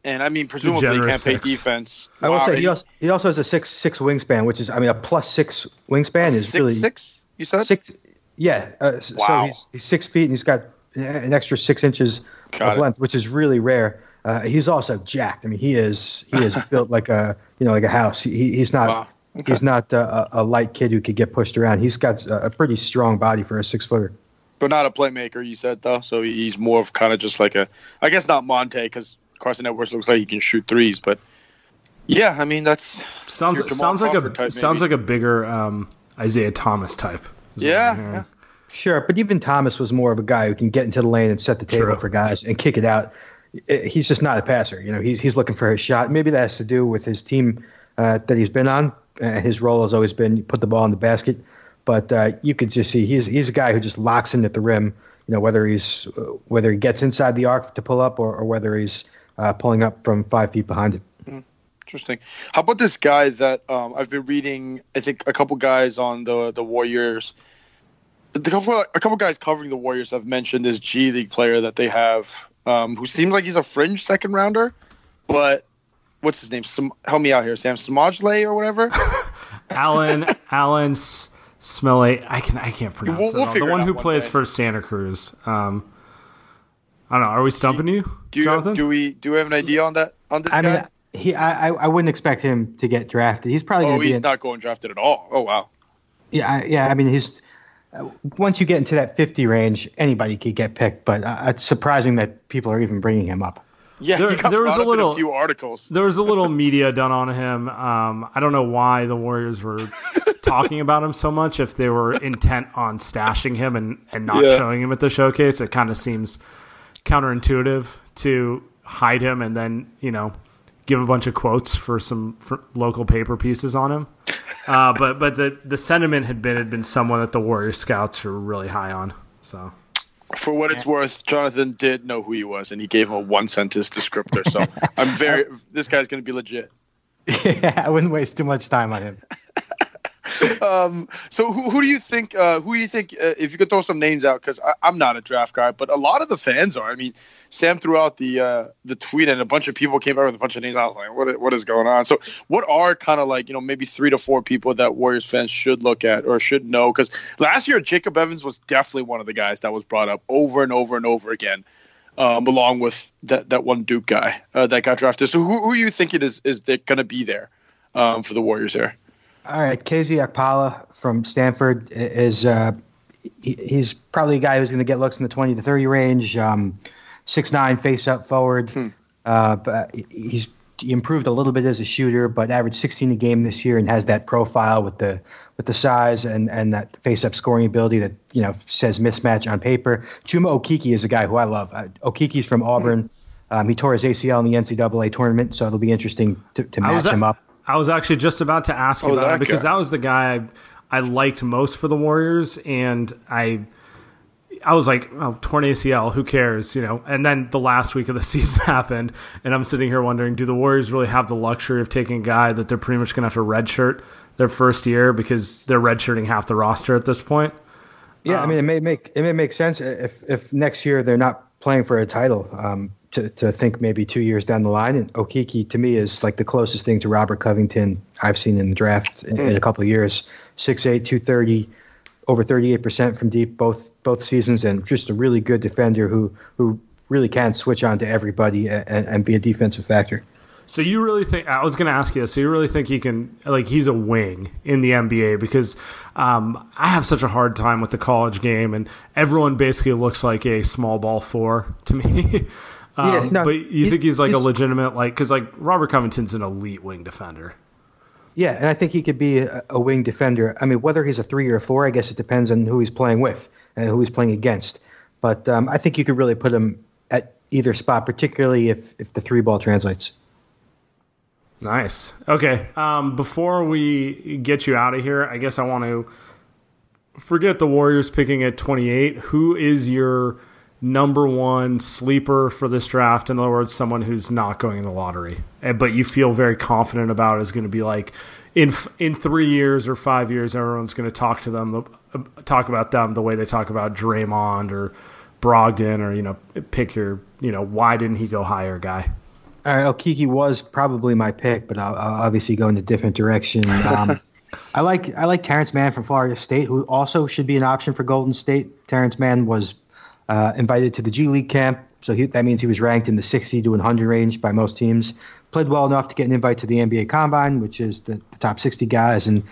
B: and I mean, presumably he can't play defense.
E: I will say he also, he also has a six six wingspan, which is I mean a plus six wingspan is
B: six,
E: really
B: six. You said
E: six. Yeah. Uh, wow. So he's he's six feet and he's got an extra six inches got of it. length, which is really rare. Uh, he's also jacked. I mean, he is he is built like a you know like a house. He, he's not wow. okay. he's not a, a, light kid who could get pushed around. He's got a, a pretty strong body for a six footer.
B: But not a playmaker, you said though. So he's more of kind of just like a, I guess not Monta because Carson Edwards looks like he can shoot threes, but yeah, I mean that's
C: sounds sounds like a type, sounds like a bigger um, Isaiah Thomas type.
B: Yeah, yeah,
E: sure. But even Thomas was more of a guy who can get into the lane and set the table True. for guys and kick it out. He's just not a passer. You know, he's he's looking for his shot. Maybe that has to do with his team uh, that he's been on. And his role has always been put the ball in the basket. But uh, you could just see he's he's a guy who just locks in at the rim. You know, whether he's uh, whether he gets inside the arc to pull up or, or whether he's uh, pulling up from five feet behind it.
B: Hmm. Interesting. How about this guy that um, I've been reading? I think a couple guys on the the Warriors, the couple a couple guys covering the Warriors have mentioned this G League player that they have, um, who seems like he's a fringe second rounder, but what's his name? Some, help me out here, Saam Smajley or whatever.
C: Alen Alen Smelly. I can I can't pronounce we'll, we'll it. The one who one plays day. for Santa Cruz. Um, I don't know. Are we stumping
B: do
C: you,
B: do you
C: Jonathan?
B: do we do we have an idea on that on this I guy? Mean,
E: he, I, I wouldn't expect him to get drafted. He's probably.
B: Oh, he's
E: in,
B: not going drafted at all. Oh wow.
E: Yeah, yeah. I mean, he's uh, once you get into that fifty range, anybody could get picked. But uh, it's surprising that people are even bringing him up.
B: Yeah, there, there was a little a few articles.
C: There was a little media done on him. Um, I don't know why the Warriors were talking about him so much. If they were intent on stashing him and and not yeah. showing him at the showcase, it kind of seems counterintuitive to hide him and then you know give a bunch of quotes for some for local paper pieces on him. Uh, but but the the sentiment had been had been someone that the Warrior scouts were really high on. So.
B: For what it's worth, Jonathan did know who he was, and he gave him a one sentence descriptor. So I'm very. this guy's going to be legit.
E: Yeah, I wouldn't waste too much time on him.
B: um, so who, who, do you think? Uh, who do you think? Uh, if you could throw some names out, because I'm not a draft guy, but a lot of the fans are. I mean, Sam threw out the uh, the tweet, and a bunch of people came out with a bunch of names. I was like, what what is going on? So, what are kind of like you know maybe three to four people that Warriors fans should look at or should know? Because last year Jacob Evans was definitely one of the guys that was brought up over and over and over again. Um, along with that, that one Duke guy uh, that got drafted. So who, who you thinking is is going to be there um, for the Warriors here?
E: All right, KZ Okpala from Stanford is uh, he's probably a guy who's going to get looks in the twenty to thirty range. Um, six nine, face up forward. Hmm. Uh, but he's he improved a little bit as a shooter, but averaged 16 a game this year and has that profile with the with the size and and that face up scoring ability that you know says mismatch on paper. Chuma Okeke is a guy who I love. Uh, Okeke's from Auburn. Um, he tore his ACL in the NCAA tournament, so it'll be interesting to, to match him up.
C: I was actually just about to ask you
B: Oh,
C: about
B: that
C: it because
B: guy.
C: that was the guy I, I liked most for the Warriors, and I I was like, oh, torn ACL, who cares, you know? And then the last week of the season happened, and I'm sitting here wondering, do the Warriors really have the luxury of taking a guy that they're pretty much going to have to redshirt their first year because they're redshirting half the roster at this point?
E: Yeah, I mean, it may make it may make sense if if next year they're not playing for a title. Um, to, to think maybe two years down the line, and Okeke to me is like the closest thing to Robert Covington I've seen in the draft in, in a couple of years. 6'8", 230, over thirty eight percent from deep both both seasons, and just a really good defender who who really can switch on to everybody and, and be a defensive factor.
C: So you really think I was going to ask you? So you really think he can like he's a wing in the NBA because um, I have such a hard time with the college game and everyone basically looks like a small ball four to me. um,
E: Yeah, no,
C: but you think he's like a legitimate like because like Robert Covington's an elite wing defender.
E: Yeah, and I think he could be a, a wing defender. I mean, whether he's a three or a four, I guess it depends on who he's playing with and who he's playing against. But um, I think you could really put him at either spot, particularly if if the three ball translates.
C: Nice. Okay. Um, before we get you out of here, I guess I want to forget the Warriors picking at 28. Who is your number one sleeper for this draft? In other words, someone who's not going in the lottery, but you feel very confident about is going to be like in in three years or five years, everyone's going to talk to them, uh, talk about them the way they talk about Draymond or Brogdon, or you know, pick your you know why didn't he go higher guy.
E: All right, Okeke was probably my pick, but I'll, I'll obviously go in a different direction. Um, I like I like Terance Mann from Florida State, who also should be an option for Golden State. Terance Mann was uh, invited to the G League camp, so he, that means he was ranked in the 60 to 100 range by most teams. Played well enough to get an invite to the NBA Combine, which is the, the top 60 guys, and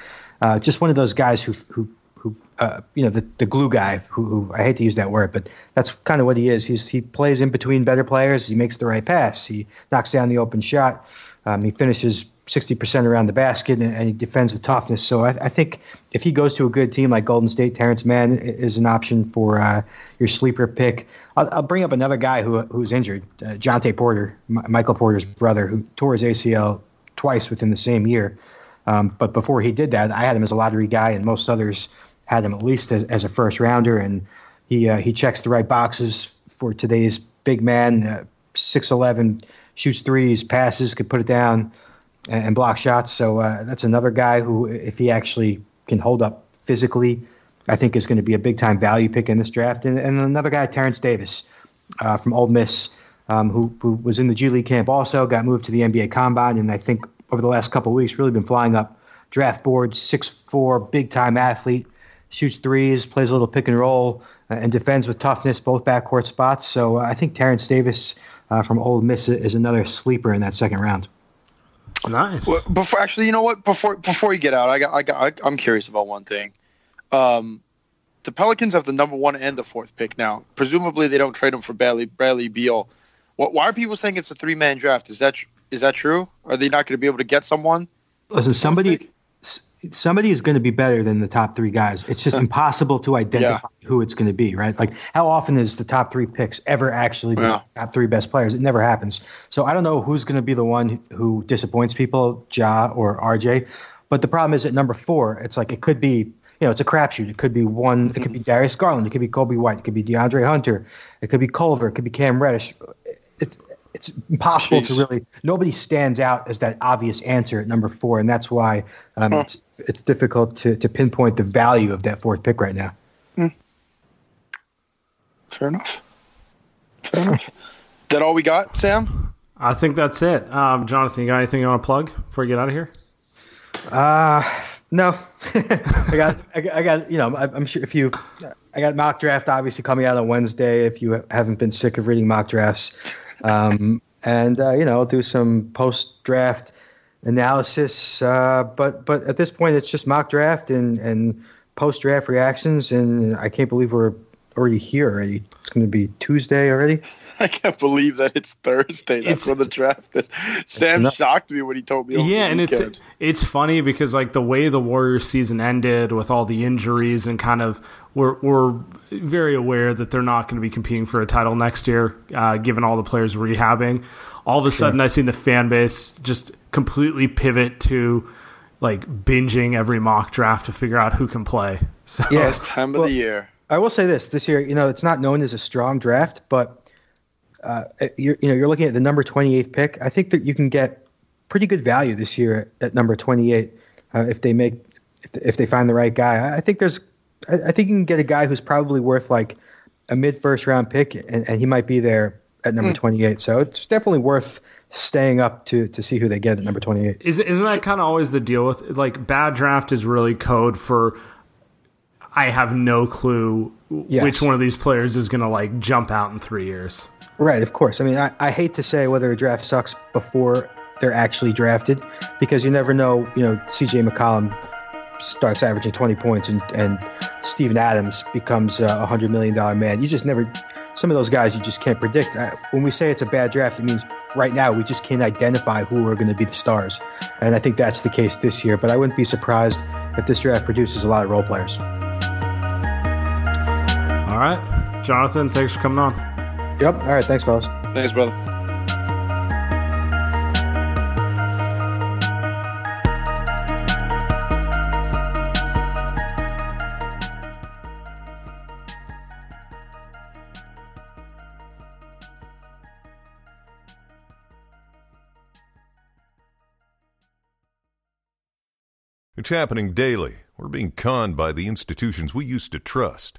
E: uh, just one of those guys who who who uh, you know the, the glue guy who, who I hate to use that word, but that's kind of what he is. He's he plays in between better players. He makes the right pass. He knocks down the open shot. Um, he finishes 60% around the basket and, and he defends with toughness. So I, I think if he goes to a good team like Golden State, Terance Mann is an option for uh, your sleeper pick. I'll, I'll bring up another guy who who's injured, uh, Jontay Porter, M- Michael Porter's brother, who tore his ACL twice within the same year. Um, but before he did that, I had him as a lottery guy, and most others had him at least as, as a first rounder. And he uh, he checks the right boxes for today's big man. Uh, Six eleven, shoots threes, passes, could put it down, and, block shots. So uh, that's another guy who, if he actually can hold up physically, I think is going to be a big time value pick in this draft. And, and another guy, Terence Davis uh, from Ole Miss, um, who, who was in the G League camp also, got moved to the NBA Combine, and I think over the last couple weeks really been flying up draft boards. Six four, big time athlete, shoots threes, plays a little pick and roll, uh, and defends with toughness, both backcourt spots. So uh, I think Terence Davis uh, from Ole Miss is another sleeper in that second round.
C: Nice.
B: Well, Before actually, you know what? Before before you get out, I got I got I, I'm curious about one thing. Um, the Pelicans have the number one and the fourth pick now. Presumably, they don't trade them for Bradley Bradley Beal. What, why are people saying it's a three man draft? Is that tr- is that true? Are they not going to be able to get someone?
E: Listen, somebody s- somebody is going to be better than the top three guys. It's just impossible to identify who it's going to be, right? Like, how often is the top three picks ever actually the
B: Yeah.
E: top three best players? It never happens. So I don't know who's going to be the one who disappoints people, Ja or RJ. But the problem is at number four, it's like it could be, you know, it's a crapshoot. It could be one. It could be mm-hmm. Darius Garland. It could be Coby White. It could be DeAndre Hunter. It could be Culver. It could be Cam Reddish. It's it's impossible to really. Nobody stands out as that obvious answer at number four, and that's why um,
B: Huh.
E: it's it's difficult to to pinpoint the value of that fourth pick right now.
B: Fair enough. Fair enough. That all we got, Saam?
C: I think that's it. Um, Jonathan, you got anything you want to plug before we get out of here?
E: Uh no, I got, I got, I got, you know, I, I'm sure if you, I got mock draft obviously coming out on Wednesday. If you haven't been sick of reading mock drafts, um, and uh, you know, I'll do some post draft analysis. Uh, but but at this point, it's just mock draft and and post draft reactions, and I can't believe we're already here already. It's going to be Tuesday already.
B: I can't believe that it's Thursday. That's
C: It's-
B: when the draft is. Saam
E: nuts.
B: shocked me when he told me.
C: yeah,
B: the
C: and it's it's funny because like the way the Warriors season ended with all the injuries and kind of we're we're very aware that they're not going to be competing for a title next year, uh, given all the players rehabbing. All of a sudden, I seen the fan base just completely pivot to like binging every mock draft to figure out who can play. So
E: Yeah.
B: best time of
E: Well,
B: the year.
E: I will say this: this year, you know, it's not known as a strong draft, but uh, you're, you know, you're looking at the number 28th pick. I think that you can get pretty good value this year at number 28 uh, if they make if, if they find the right guy. I, I think there's, I, I think you can get a guy who's probably worth like a mid first round pick, and, and he might be there at number 28. So it's definitely worth staying up to to see who they get at number 28.
C: Is, isn't that kind of always the deal with like bad draft is really code for I have no clue
E: Yes.
C: which one of these players is going to like jump out in three years.
E: Right, of course. I mean, I, I hate to say whether a draft sucks before they're actually drafted because you never know. You know, CJ McCollum starts averaging 20 points and, and Steven Adams becomes a $100 million man. You just never, some of those guys you just can't predict. When we say it's a bad draft, it means right now we just can't identify who are going to be the stars. And I think that's the case this year, but I wouldn't be surprised if this draft produces a lot of role players.
C: All right, Jonathan, thanks for coming on.
E: Yep. All right. Thanks, fellas.
B: Thanks, brother.
F: It's happening daily. We're being conned by the institutions we used to trust.